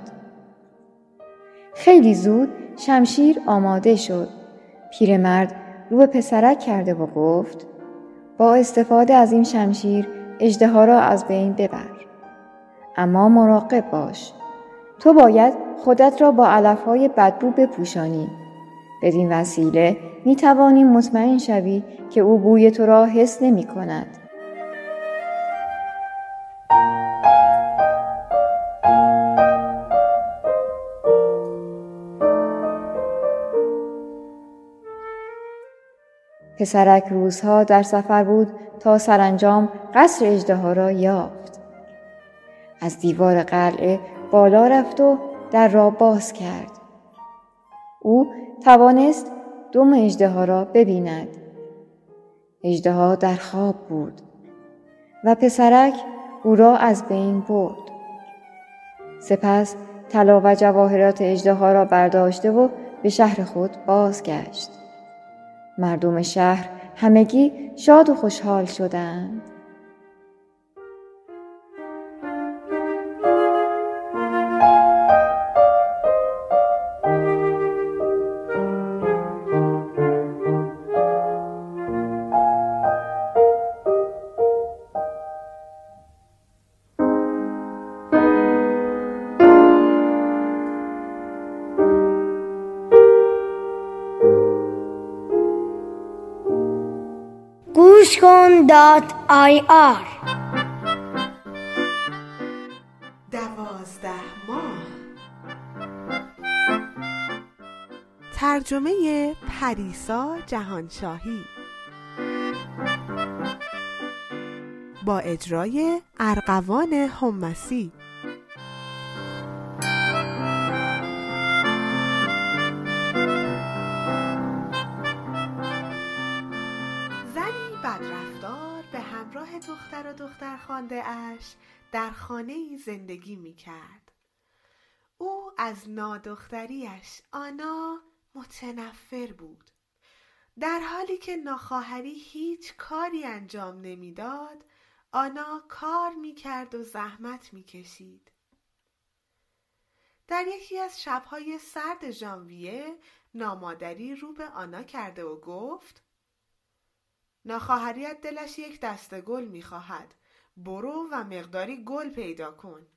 خیلی زود شمشیر آماده شد. پیرمرد رو به پسرک کرده و گفت با استفاده از این شمشیر اجده را از بین ببر. اما مراقب باش. تو باید خودت را با علفهای بدبو بپوشانی. بدین وسیله می توانی مطمئن شوی که او بوی تو را حس نمی کند. پسرک روزها در سفر بود تا سرانجام قصر اجده را یافت. از دیوار قلعه بالا رفت و در را باز کرد. او توانست دم اجده را ببیند. اجده در خواب بود و پسرک او را از بین برد. سپس طلا و جواهرات اجده را برداشته و به شهر خود بازگشت. مردم شهر همگی شاد و خوشحال شدند. دوازده ماه. ترجمه پریسا جهانشاهی. با اجرای ارقوان همسی اش در خانه زندگی می کرد. او از نادختریش آنا متنفر بود. در حالی که ناخواهری هیچ کاری انجام نمی‌داد، آنا کار می کرد و زحمت می کشید. در یکی از شبهای سرد ژانویه نامادری رو به آنا کرده و گفت ناخواهریت دلش یک دسته گل می‌خواهد برو و مقداری گل پیدا کن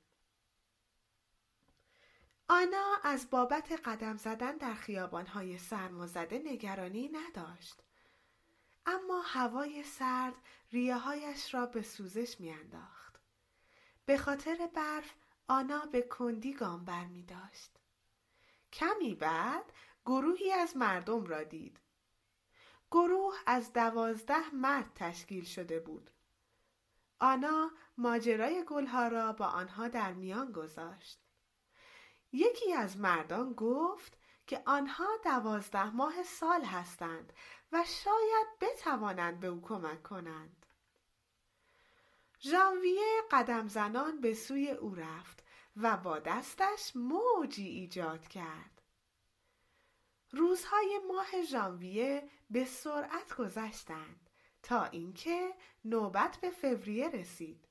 آنا از بابت قدم زدن در خیابانهای سرمازده نگرانی نداشت اما هوای سرد ریه هایش را به سوزش میانداخت. به خاطر برف آنا به کندی گام بر می داشت. کمی بعد گروهی از مردم را دید. گروه از دوازده مرد تشکیل شده بود. آنا ماجرای گلها را با آنها در میان گذاشت. یکی از مردان گفت که آنها دوازده ماه سال هستند و شاید بتوانند به او کمک کنند. ژانویه قدم زنان به سوی او رفت و با دستش موجی ایجاد کرد. روزهای ماه ژانویه به سرعت گذشتند تا اینکه نوبت به فوریه رسید.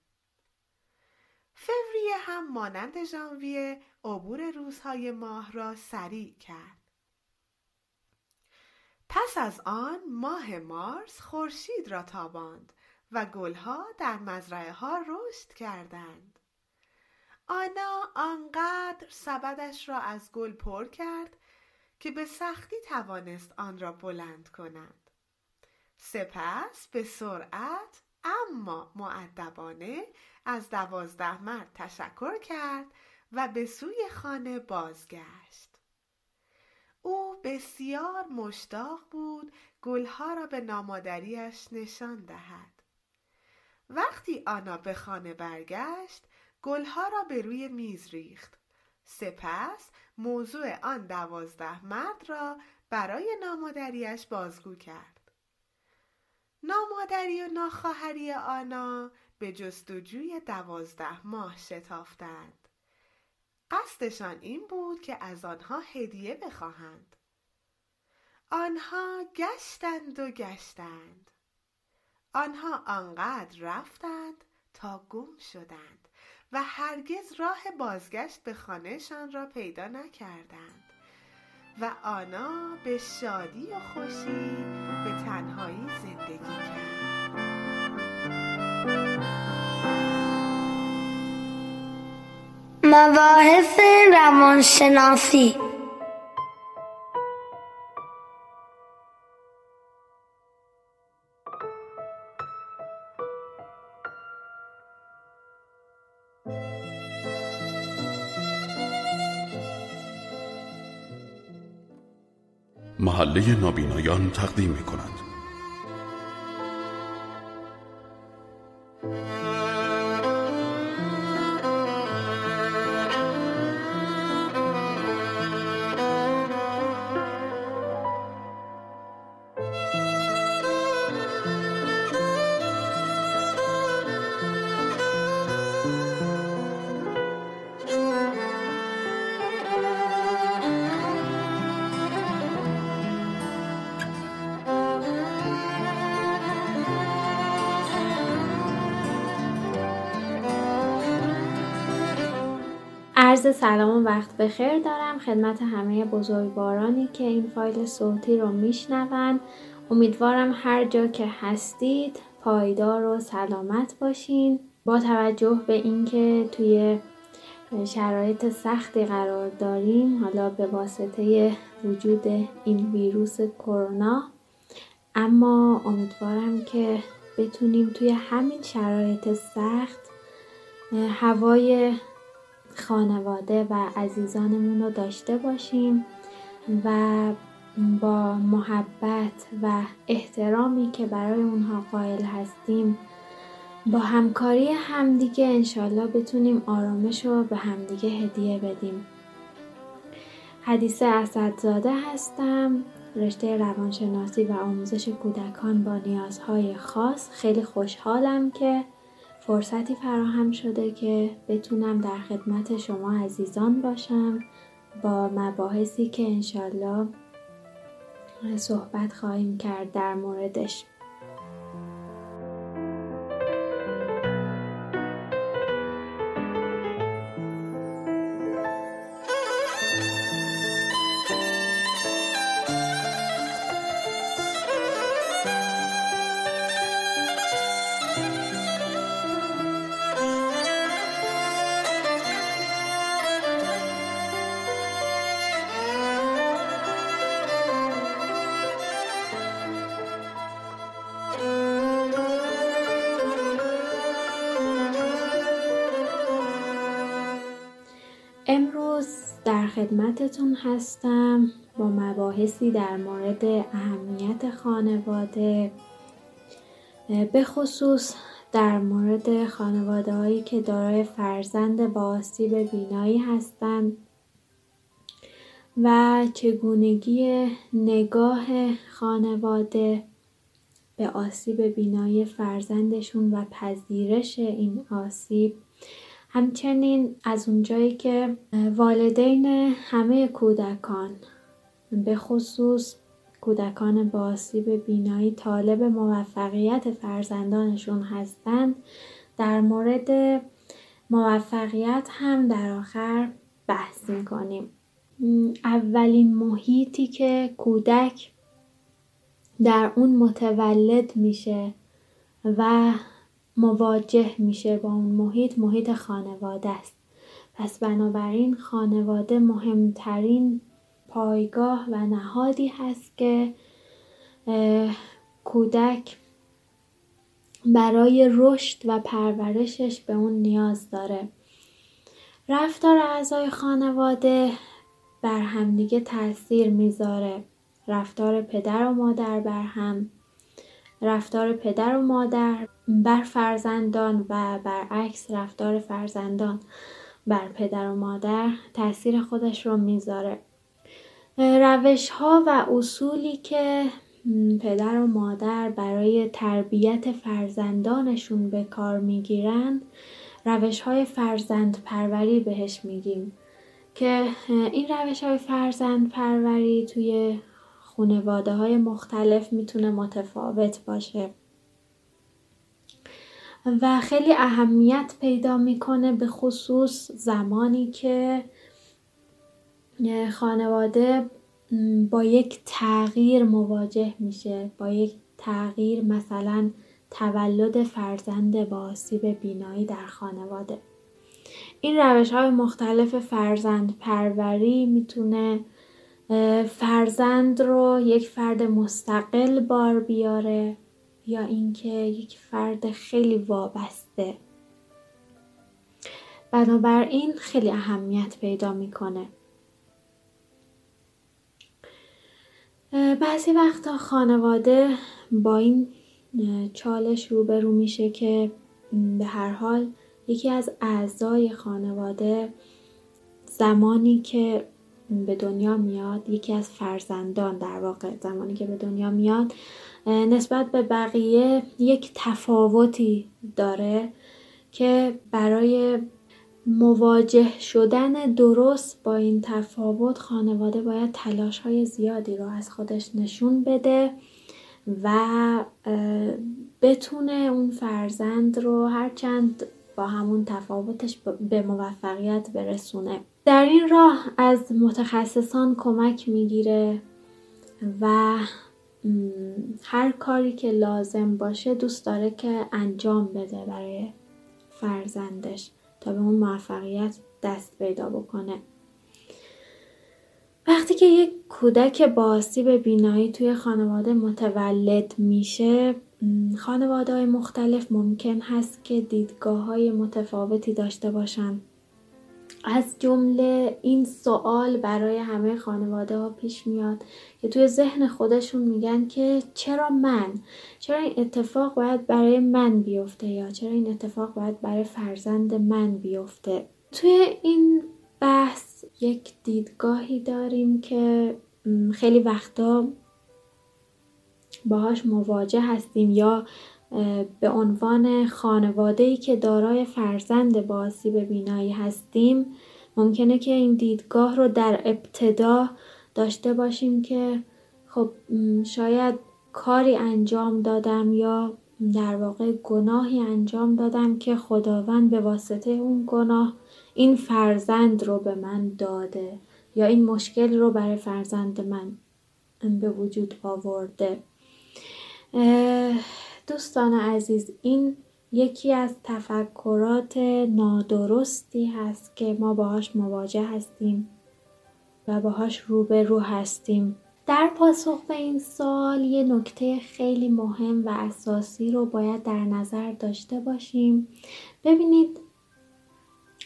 فوریه هم مانند ژانویه عبور روزهای ماه را سریع کرد. پس از آن ماه مارس خورشید را تاباند و گلها در مزرعه ها رشد کردند. آنا آنقدر سبدش را از گل پر کرد که به سختی توانست آن را بلند کند. سپس به سرعت اما معدبانه از دوازده مرد تشکر کرد و به سوی خانه بازگشت. او بسیار مشتاق بود گلها را به نامادریش نشان دهد. وقتی آنا به خانه برگشت گلها را به روی میز ریخت. سپس موضوع آن دوازده مرد را برای نامادریش بازگو کرد. نامادری و ناخواهری آنا به جستجوی دوازده ماه شتافتند. قصدشان این بود که از آنها هدیه بخواهند. آنها گشتند و گشتند. آنها آنقدر رفتند تا گم شدند و هرگز راه بازگشت به خانهشان را پیدا نکردند و آنا به شادی و خوشی به تنهایی زندگی کرد. مباحث روانشناسی محله نابینایان تقدیم می کند سلام و وقت بخیر دارم. خدمت همه بزرگوارانی که این فایل صوتی رو میشنوند امیدوارم هر جا که هستید پایدار و سلامت باشین. با توجه به اینکه توی شرایط سختی قرار داریم حالا به واسطه وجود این ویروس کرونا اما امیدوارم که بتونیم توی همین شرایط سخت هوای خانواده و عزیزانمون رو داشته باشیم و با محبت و احترامی که برای اونها قائل هستیم با همکاری همدیگه انشالله بتونیم آرامش رو به همدیگه هدیه بدیم. حدیث اسدزاده هستم رشته روانشناسی و آموزش کودکان با نیازهای خاص. خیلی خوشحالم که فرصتی فراهم شده که بتونم در خدمت شما عزیزان باشم با مباحثی که انشالله صحبت خواهیم کرد در موردش. خدمتتون هستم با مباحثی در مورد اهمیت خانواده به خصوص در مورد خانواده هایی که دارای فرزند با آسیب بینایی هستند و چگونگی نگاه خانواده به آسیب بینایی فرزندشون و پذیرش این آسیب همچنین از اونجایی که والدین همه کودکان به خصوص کودکان با آسیب بینایی طالب موفقیت فرزندانشون هستند در مورد موفقیت هم در آخر بحث می‌کنیم. اولین محیطی که کودک در اون متولد میشه و مواجه میشه با اون محیط محیط خانواده است. پس بنابراین خانواده مهمترین پایگاه و نهادی هست که کودک برای رشد و پرورشش به اون نیاز داره. رفتار اعضای خانواده بر همدیگه تاثیر می‌ذاره. رفتار پدر و مادر بر هم. رفتار پدر و مادر بر فرزندان و برعکس رفتار فرزندان بر پدر و مادر تاثیر خودش رو می‌ذاره. روش ها و اصولی که پدر و مادر برای تربیت فرزندانشون به کار می‌گیرند روش های فرزند پروری بهش میگیم که این روش های فرزند پروری توی خانواده های مختلف می‌تونه متفاوت باشه. و خیلی اهمیت پیدا می‌کنه به خصوص زمانی که خانواده با یک تغییر مواجه میشه با یک تغییر مثلا تولد فرزند با آسیب بینایی در خانواده. این روش های مختلف فرزند پروری می‌تونه فرزند رو یک فرد مستقل بار بیاره یا اینکه یک فرد خیلی وابسته. بنابراین خیلی اهمیت پیدا می‌کنه. بعضی وقتا خانواده با این چالش روبرو میشه که به هر حال یکی از اعضای خانواده زمانی که به دنیا میاد یکی از فرزندان در واقع زمانی که به دنیا میاد نسبت به بقیه یک تفاوتی داره که برای مواجه شدن درست با این تفاوت خانواده باید تلاش های زیادی رو از خودش نشون بده و بتونه اون فرزند رو هرچند با همون تفاوتش به موفقیت برسونه. در این راه از متخصصان کمک می‌گیره و هر کاری که لازم باشه دوست داره که انجام بده برای فرزندش تا به اون موفقیت دست پیدا بکنه. وقتی که یک کودک با آسیب بینایی توی خانواده متولد میشه خانواده های مختلف ممکن هست که دیدگاه های متفاوتی داشته باشن. از جمله این سوال برای همه خانواده ها پیش میاد که توی ذهن خودشون میگن که چرا من؟ چرا این اتفاق باید برای من بیفته یا چرا این اتفاق باید برای فرزند من بیفته؟ توی این بحث یک دیدگاهی داریم که خیلی وقتا باهاش مواجه هستیم یا به عنوان خانواده که دارای فرزند با آسیب بینایی هستیم ممکنه که این دیدگاه رو در ابتدا داشته باشیم که خب شاید کاری انجام دادم یا در واقع گناهی انجام دادم که خداوند به واسطه اون گناه این فرزند رو به من داده یا این مشکل رو برای فرزند من به وجود آورده. دوستان عزیز این یکی از تفکرات نادرستی هست که ما باهاش مواجه هستیم و باهاش روبرو هستیم. در پاسخ به این سال یه نکته خیلی مهم و اساسی رو باید در نظر داشته باشیم. ببینید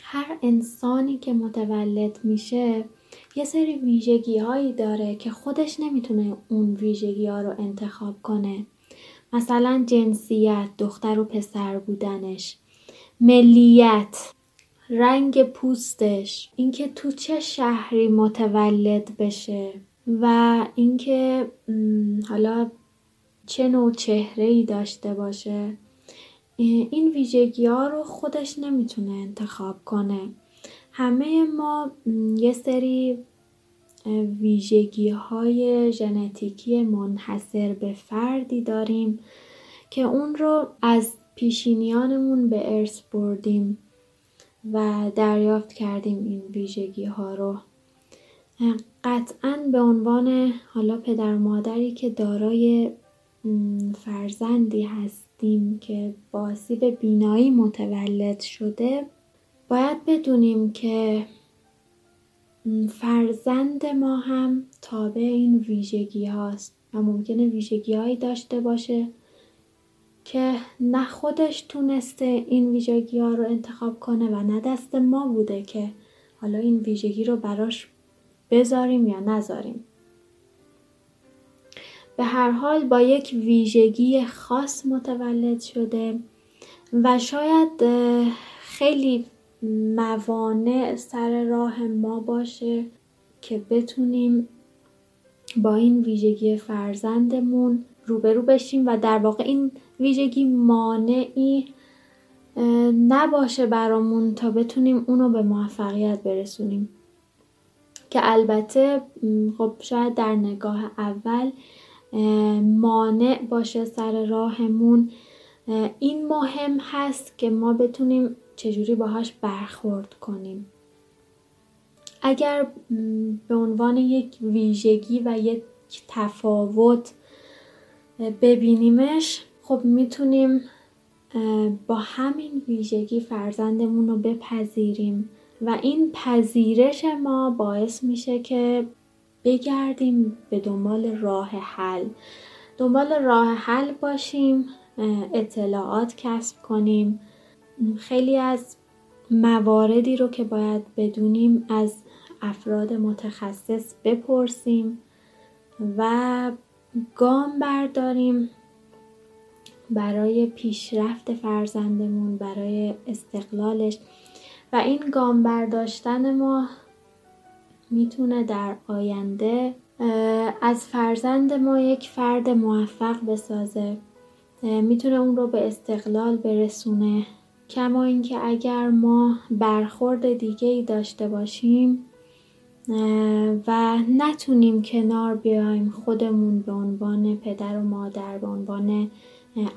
هر انسانی که متولد میشه یه سری ویژگی هایی داره که خودش نمی‌تونه اون ویژگی ها رو انتخاب کنه. مثلا جنسیت دختر و پسر بودنش ملیت رنگ پوستش اینکه تو چه شهری متولد بشه و اینکه حالا چه نوع چهره ای داشته باشه. این ویژگی ها رو خودش نمی‌تونه انتخاب کنه. همه ما یه سری ویژگی های ژنتیکی منحصر به فردی داریم که اون رو از پیشینیانمون به ارث بردیم و دریافت کردیم این ویژگی ها رو. قطعا به عنوان حالا پدر و مادری که دارای فرزندی هستیم که با آسیب بینایی متولد شده باید بدونیم که فرزند ما هم تابع این ویژگی هاست و ممکنه ویژگی هایی داشته باشه که نه خودش تونسته این ویژگی ها رو انتخاب کنه و نه دست ما بوده که حالا این ویژگی رو براش بذاریم یا نذاریم. به هر حال با یک ویژگی خاص متولد شده و شاید خیلی موانع سر راه ما باشه که بتونیم با این ویژگی فرزندمون روبرو بشیم و در واقع این ویژگی مانعی نباشه برامون تا بتونیم اونو به موفقیت برسونیم. که البته خب شاید در نگاه اول مانع باشه سر راهمون. این مهم هست که ما بتونیم چجوری باهاش برخورد کنیم. اگر به عنوان یک ویژگی و یک تفاوت ببینیمش خب می‌تونیم با همین ویژگی فرزندمون رو بپذیریم و این پذیرش ما باعث میشه که بگردیم به دنبال راه حل. دنبال راه حل باشیم اطلاعات کسب کنیم. خیلی از مواردی رو که باید بدونیم از افراد متخصص بپرسیم و گام برداریم برای پیشرفت فرزندمون برای استقلالش. و این گام برداشتن ما می‌تونه در آینده از فرزند ما یک فرد موفق بسازه. می‌تونه اون رو به استقلال برسونه. کما اینکه اگر ما برخورد دیگه ای داشته باشیم و نتونیم کنار بیایم خودمون به عنوان پدر و مادر به عنوان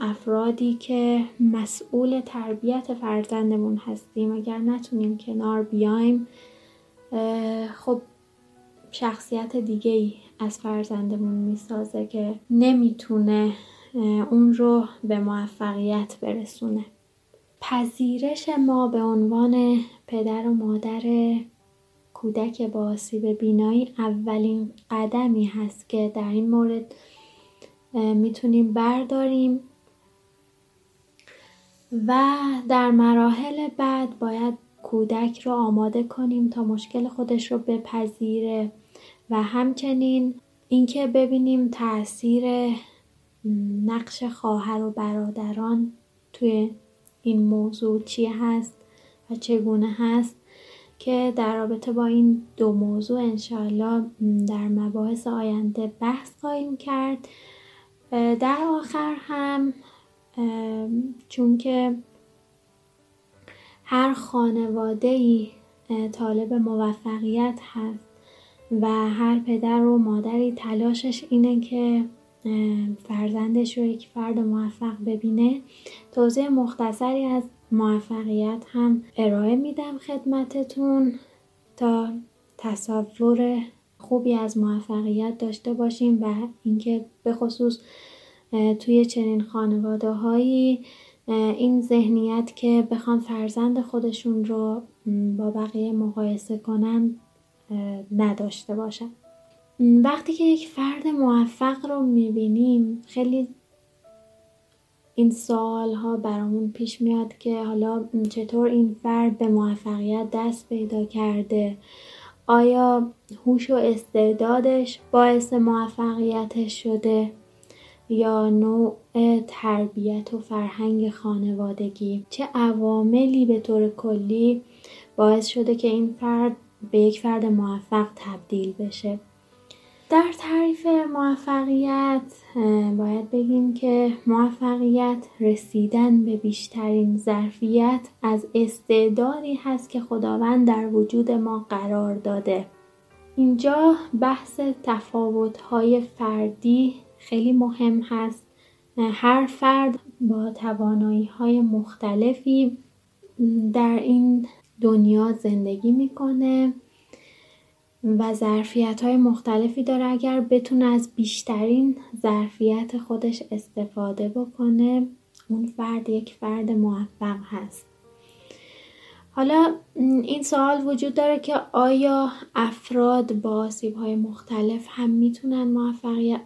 افرادی که مسئول تربیت فرزندمون هستیم اگر نتونیم کنار بیایم خب شخصیت دیگه ای از فرزندمون می‌سازه که نمی‌تونه اون رو به موفقیت برسونه. پذیرش ما به عنوان پدر و مادر کودک با آسیب بینایی اولین قدمی هست که در این مورد می‌تونیم برداریم و در مراحل بعد باید کودک رو آماده کنیم تا مشکل خودش رو بپذیره و همچنین اینکه ببینیم تاثیر نقش خواهر و برادران توی این موضوع چی هست و چگونه هست که در رابطه با این دو موضوع انشاءالله در مباحث آینده بحث خواهیم کرد. در آخر هم چون که هر خانواده ای طالب موفقیت هست و هر پدر و مادری تلاشش اینه که فرزندش رو یک فرد موفق ببینه. توضیح مختصری از موفقیت هم ارائه میدم خدمتتون. تا تصور خوبی از موفقیت داشته باشیم و اینکه به خصوص توی چنین خانواده هایی این ذهنیت که بخوان فرزند خودشون رو با بقیه مقایسه کنن نداشته باشن. وقتی که یک فرد موفق رو می‌بینیم خیلی این سوال ها برامون پیش میاد که حالا چطور این فرد به موفقیت دست پیدا کرده؟ آیا هوش و استعدادش باعث موفقیتش شده یا نوع تربیت و فرهنگ خانوادگی؟ چه عواملی به طور کلی باعث شده که این فرد به یک فرد موفق تبدیل بشه؟ در تعریف موفقیت باید بگیم که موفقیت رسیدن به بیشترین ظرفیت از استعدادی هست که خداوند در وجود ما قرار داده. اینجا بحث تفاوت‌های فردی خیلی مهم هست. هر فرد با توانایی های مختلفی در این دنیا زندگی می‌کنه. و ظرفیت های مختلفی داره. اگر بتونه از بیشترین ظرفیت خودش استفاده بکنه اون فرد یک فرد موفق هست. حالا این سوال وجود داره که آیا افراد با آسیب های مختلف هم می‌تونن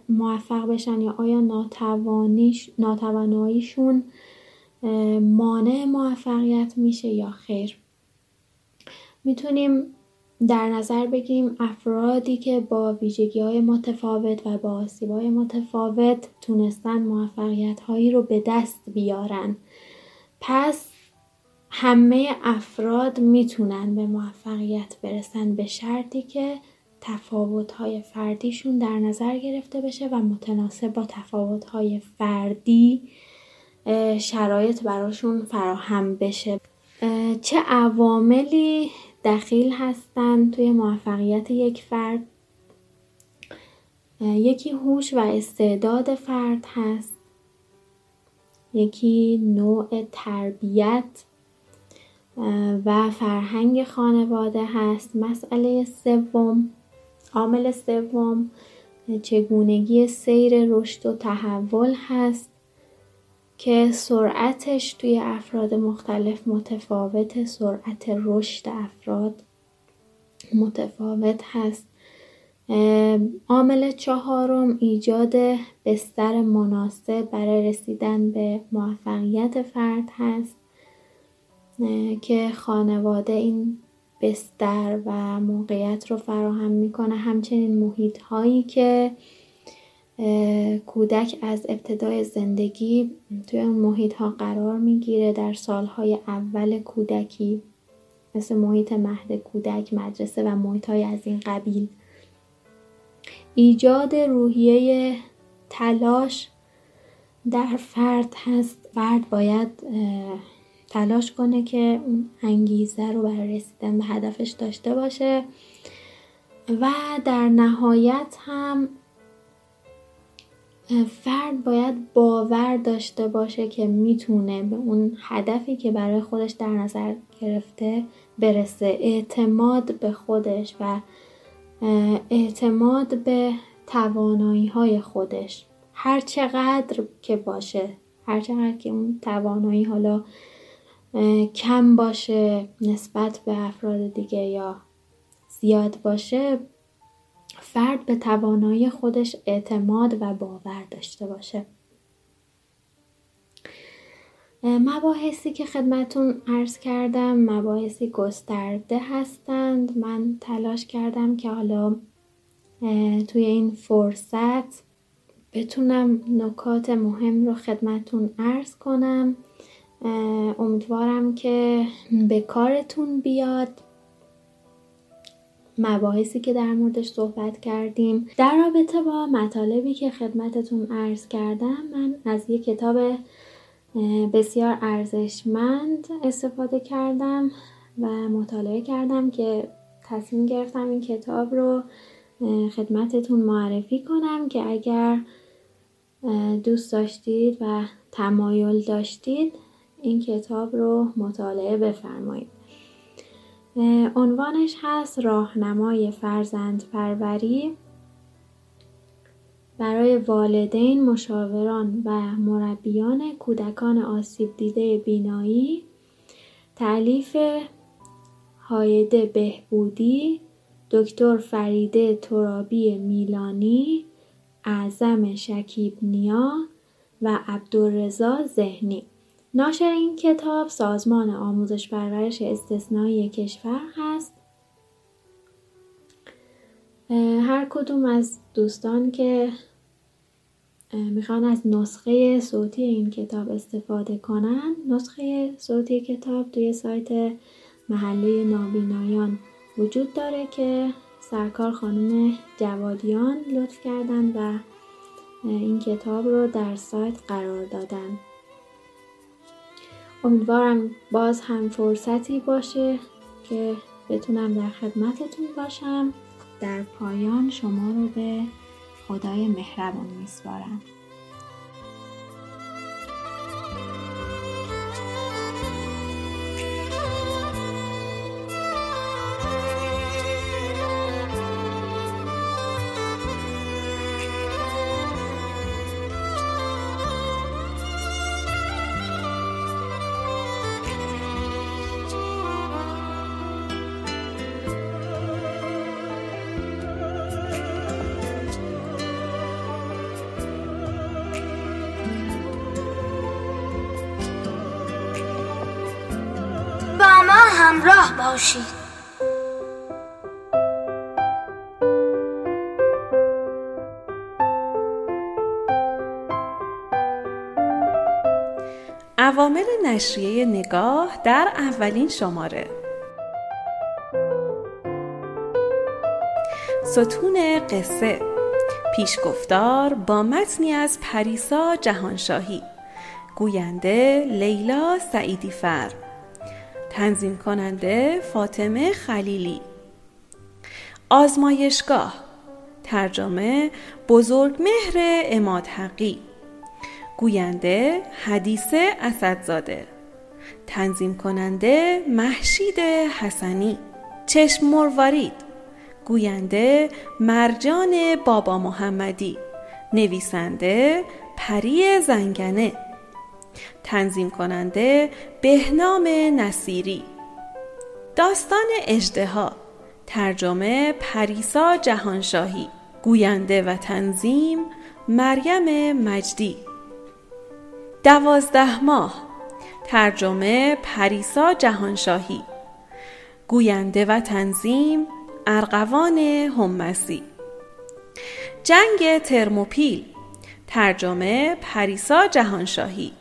موفق بشن یا آیا ناتواناییشون مانع موفقیت میشه یا خیر؟ می‌تونیم در نظر بگیریم افرادی که با ویژگی های متفاوت و با آسیب های متفاوت تونستن موفقیت هایی رو به دست بیارن. پس همه افراد می‌تونن به موفقیت برسن به شرطی که تفاوت های فردیشون در نظر گرفته بشه و متناسب با تفاوت های فردی شرایط براشون فراهم بشه. چه عواملی دخیل هستند توی موفقیت یک فرد. یکی هوش و استعداد فرد هست. یکی نوع تربیت و فرهنگ خانواده هست. مسئله سوم عامل سوم چگونگی سیر رشد و تحول هست. که سرعتش توی افراد مختلف متفاوت سرعت رشد افراد متفاوت هست. عامل چهارم ایجاد بستر مناسب برای رسیدن به موفقیت فرد هست که خانواده این بستر و موقعیت رو فراهم می‌کنه. همچنین محیط هایی که کودک از ابتدای زندگی توی اون محیط ها قرار می‌گیره. در سالهای اول کودکی مثل محیط مهد کودک مدرسه و محیط های از این قبیل ایجاد روحیه تلاش در فرد هست. فرد باید تلاش کنه که اون انگیزه رو برای رسیدن به هدفش داشته باشه و در نهایت هم فرد باید باور داشته باشه که می‌تونه به اون هدفی که برای خودش در نظر گرفته برسه. اعتماد به خودش و اعتماد به توانایی های خودش. هر چقدر که باشه هر چقدر که اون توانایی حالا کم باشه نسبت به افراد دیگه یا زیاد باشه فرد به توانایی خودش اعتماد و باور داشته باشه. مباحثی که خدمتون عرض کردم مباحثی گسترده هستند. من تلاش کردم که حالا توی این فرصت بتونم نکات مهم رو خدمتون عرض کنم. امیدوارم که به کارتون بیاد. مباحثی که در موردش صحبت کردیم. در رابطه با مطالبی که خدمتتون عرض کردم من از یک کتاب بسیار ارزشمند استفاده کردم و مطالعه کردم که تصمیم گرفتم این کتاب رو خدمتتون معرفی کنم که اگر دوست داشتید و تمایل داشتید این کتاب رو مطالعه بفرمایید. عنوانش هست راهنمای فرزند پروری برای والدین، مشاوران و مربیان کودکان آسیب دیده بینایی. تعلیف هایده بهبودی دکتر فریده ترابی میلانی اعظم شکیب نیا و عبدالرزا ذهنی. ناشر این کتاب سازمان آموزش پرورش استثنایی کشور هست. هر کدوم از دوستان که می‌خوان از نسخه صوتی این کتاب استفاده کنن نسخه صوتی کتاب توی سایت محله نابینایان وجود داره که سرکار خانم جوادیان لطف کردن و این کتاب رو در سایت قرار دادن. امیدوارم باز هم فرصتی باشه که بتونم در خدمتتون باشم. در پایان شما رو به خدای مهربان میسپارم. باشید عوامل نشریه نگاه در اولین شماره. ستون قصه. پیشگفتار با متنی از پریسا جهانشاهی. گوینده لیلا سعیدی فر تنظیم کننده فاطمه خلیلی. آزمایشگاه ترجمه بزرگ مهر اماد حقی. گوینده حدیثه اسدزاده. تنظیم کننده محشید حسنی. چشم مروارید. گوینده مرجان بابا محمدی. نویسنده پری زنگنه. تنظیم کننده بهنام نصیری. داستان اجدها ترجمه پریسا جهانشاهی. گوینده و تنظیم مریم مجدی. دوازده ماه ترجمه پریسا جهانشاهی. گوینده و تنظیم ارقوان همسی جنگ ترموپیل ترجمه پریسا جهانشاهی.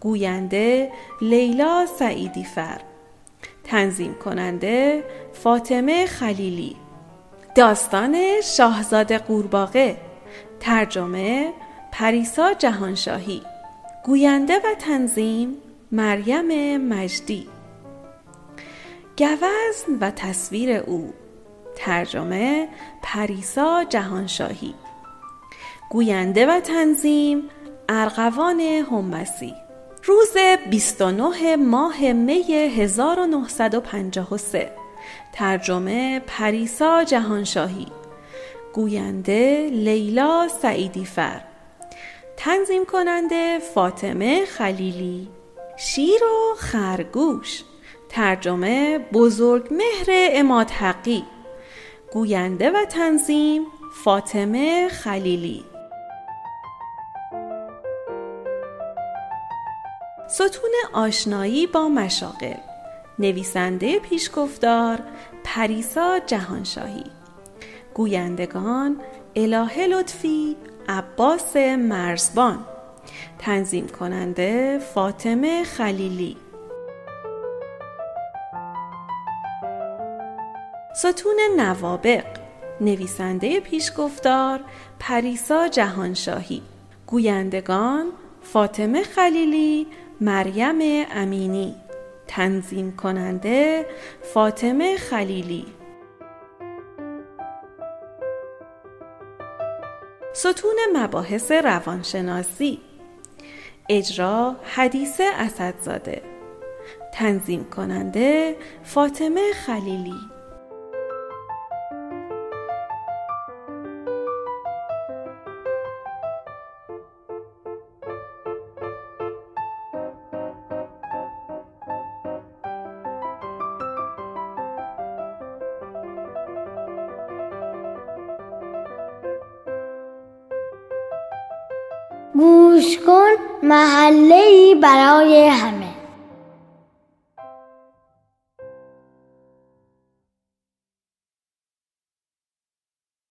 گوینده لیلا سعیدی فر. تنظیم کننده فاطمه خلیلی. داستان شاهزاده قورباغه. ترجمه پریسا جهانشاهی. گوینده و تنظیم مریم مجدی. گوزن و تصویر او. ترجمه پریسا جهانشاهی. گوینده و تنظیم ارغوان همسی روز 29 ماه می 1953 ترجمه پریسا جهانشاهی. گوینده لیلا سعیدی فر تنظیم کننده فاطمه خلیلی. شیر و خرگوش. ترجمه بزرگ مهر اماد حقی گوینده و تنظیم فاطمه خلیلی. ستون آشنایی با مشاغل. نویسنده پیشگفتار پریسا جهانشاهی. گویندگان الهه لطفی عباس مرزبان. تنظیم کننده فاطمه خلیلی. ستون نوابق. نویسنده پیشگفتار پریسا جهانشاهی. گویندگان فاطمه خلیلی مریم امینی تنظیم کننده فاطمه خلیلی. ستون مباحث روانشناسی. اجرا حدیث اسدزاده. تنظیم کننده فاطمه خلیلی. کن محله برای همه.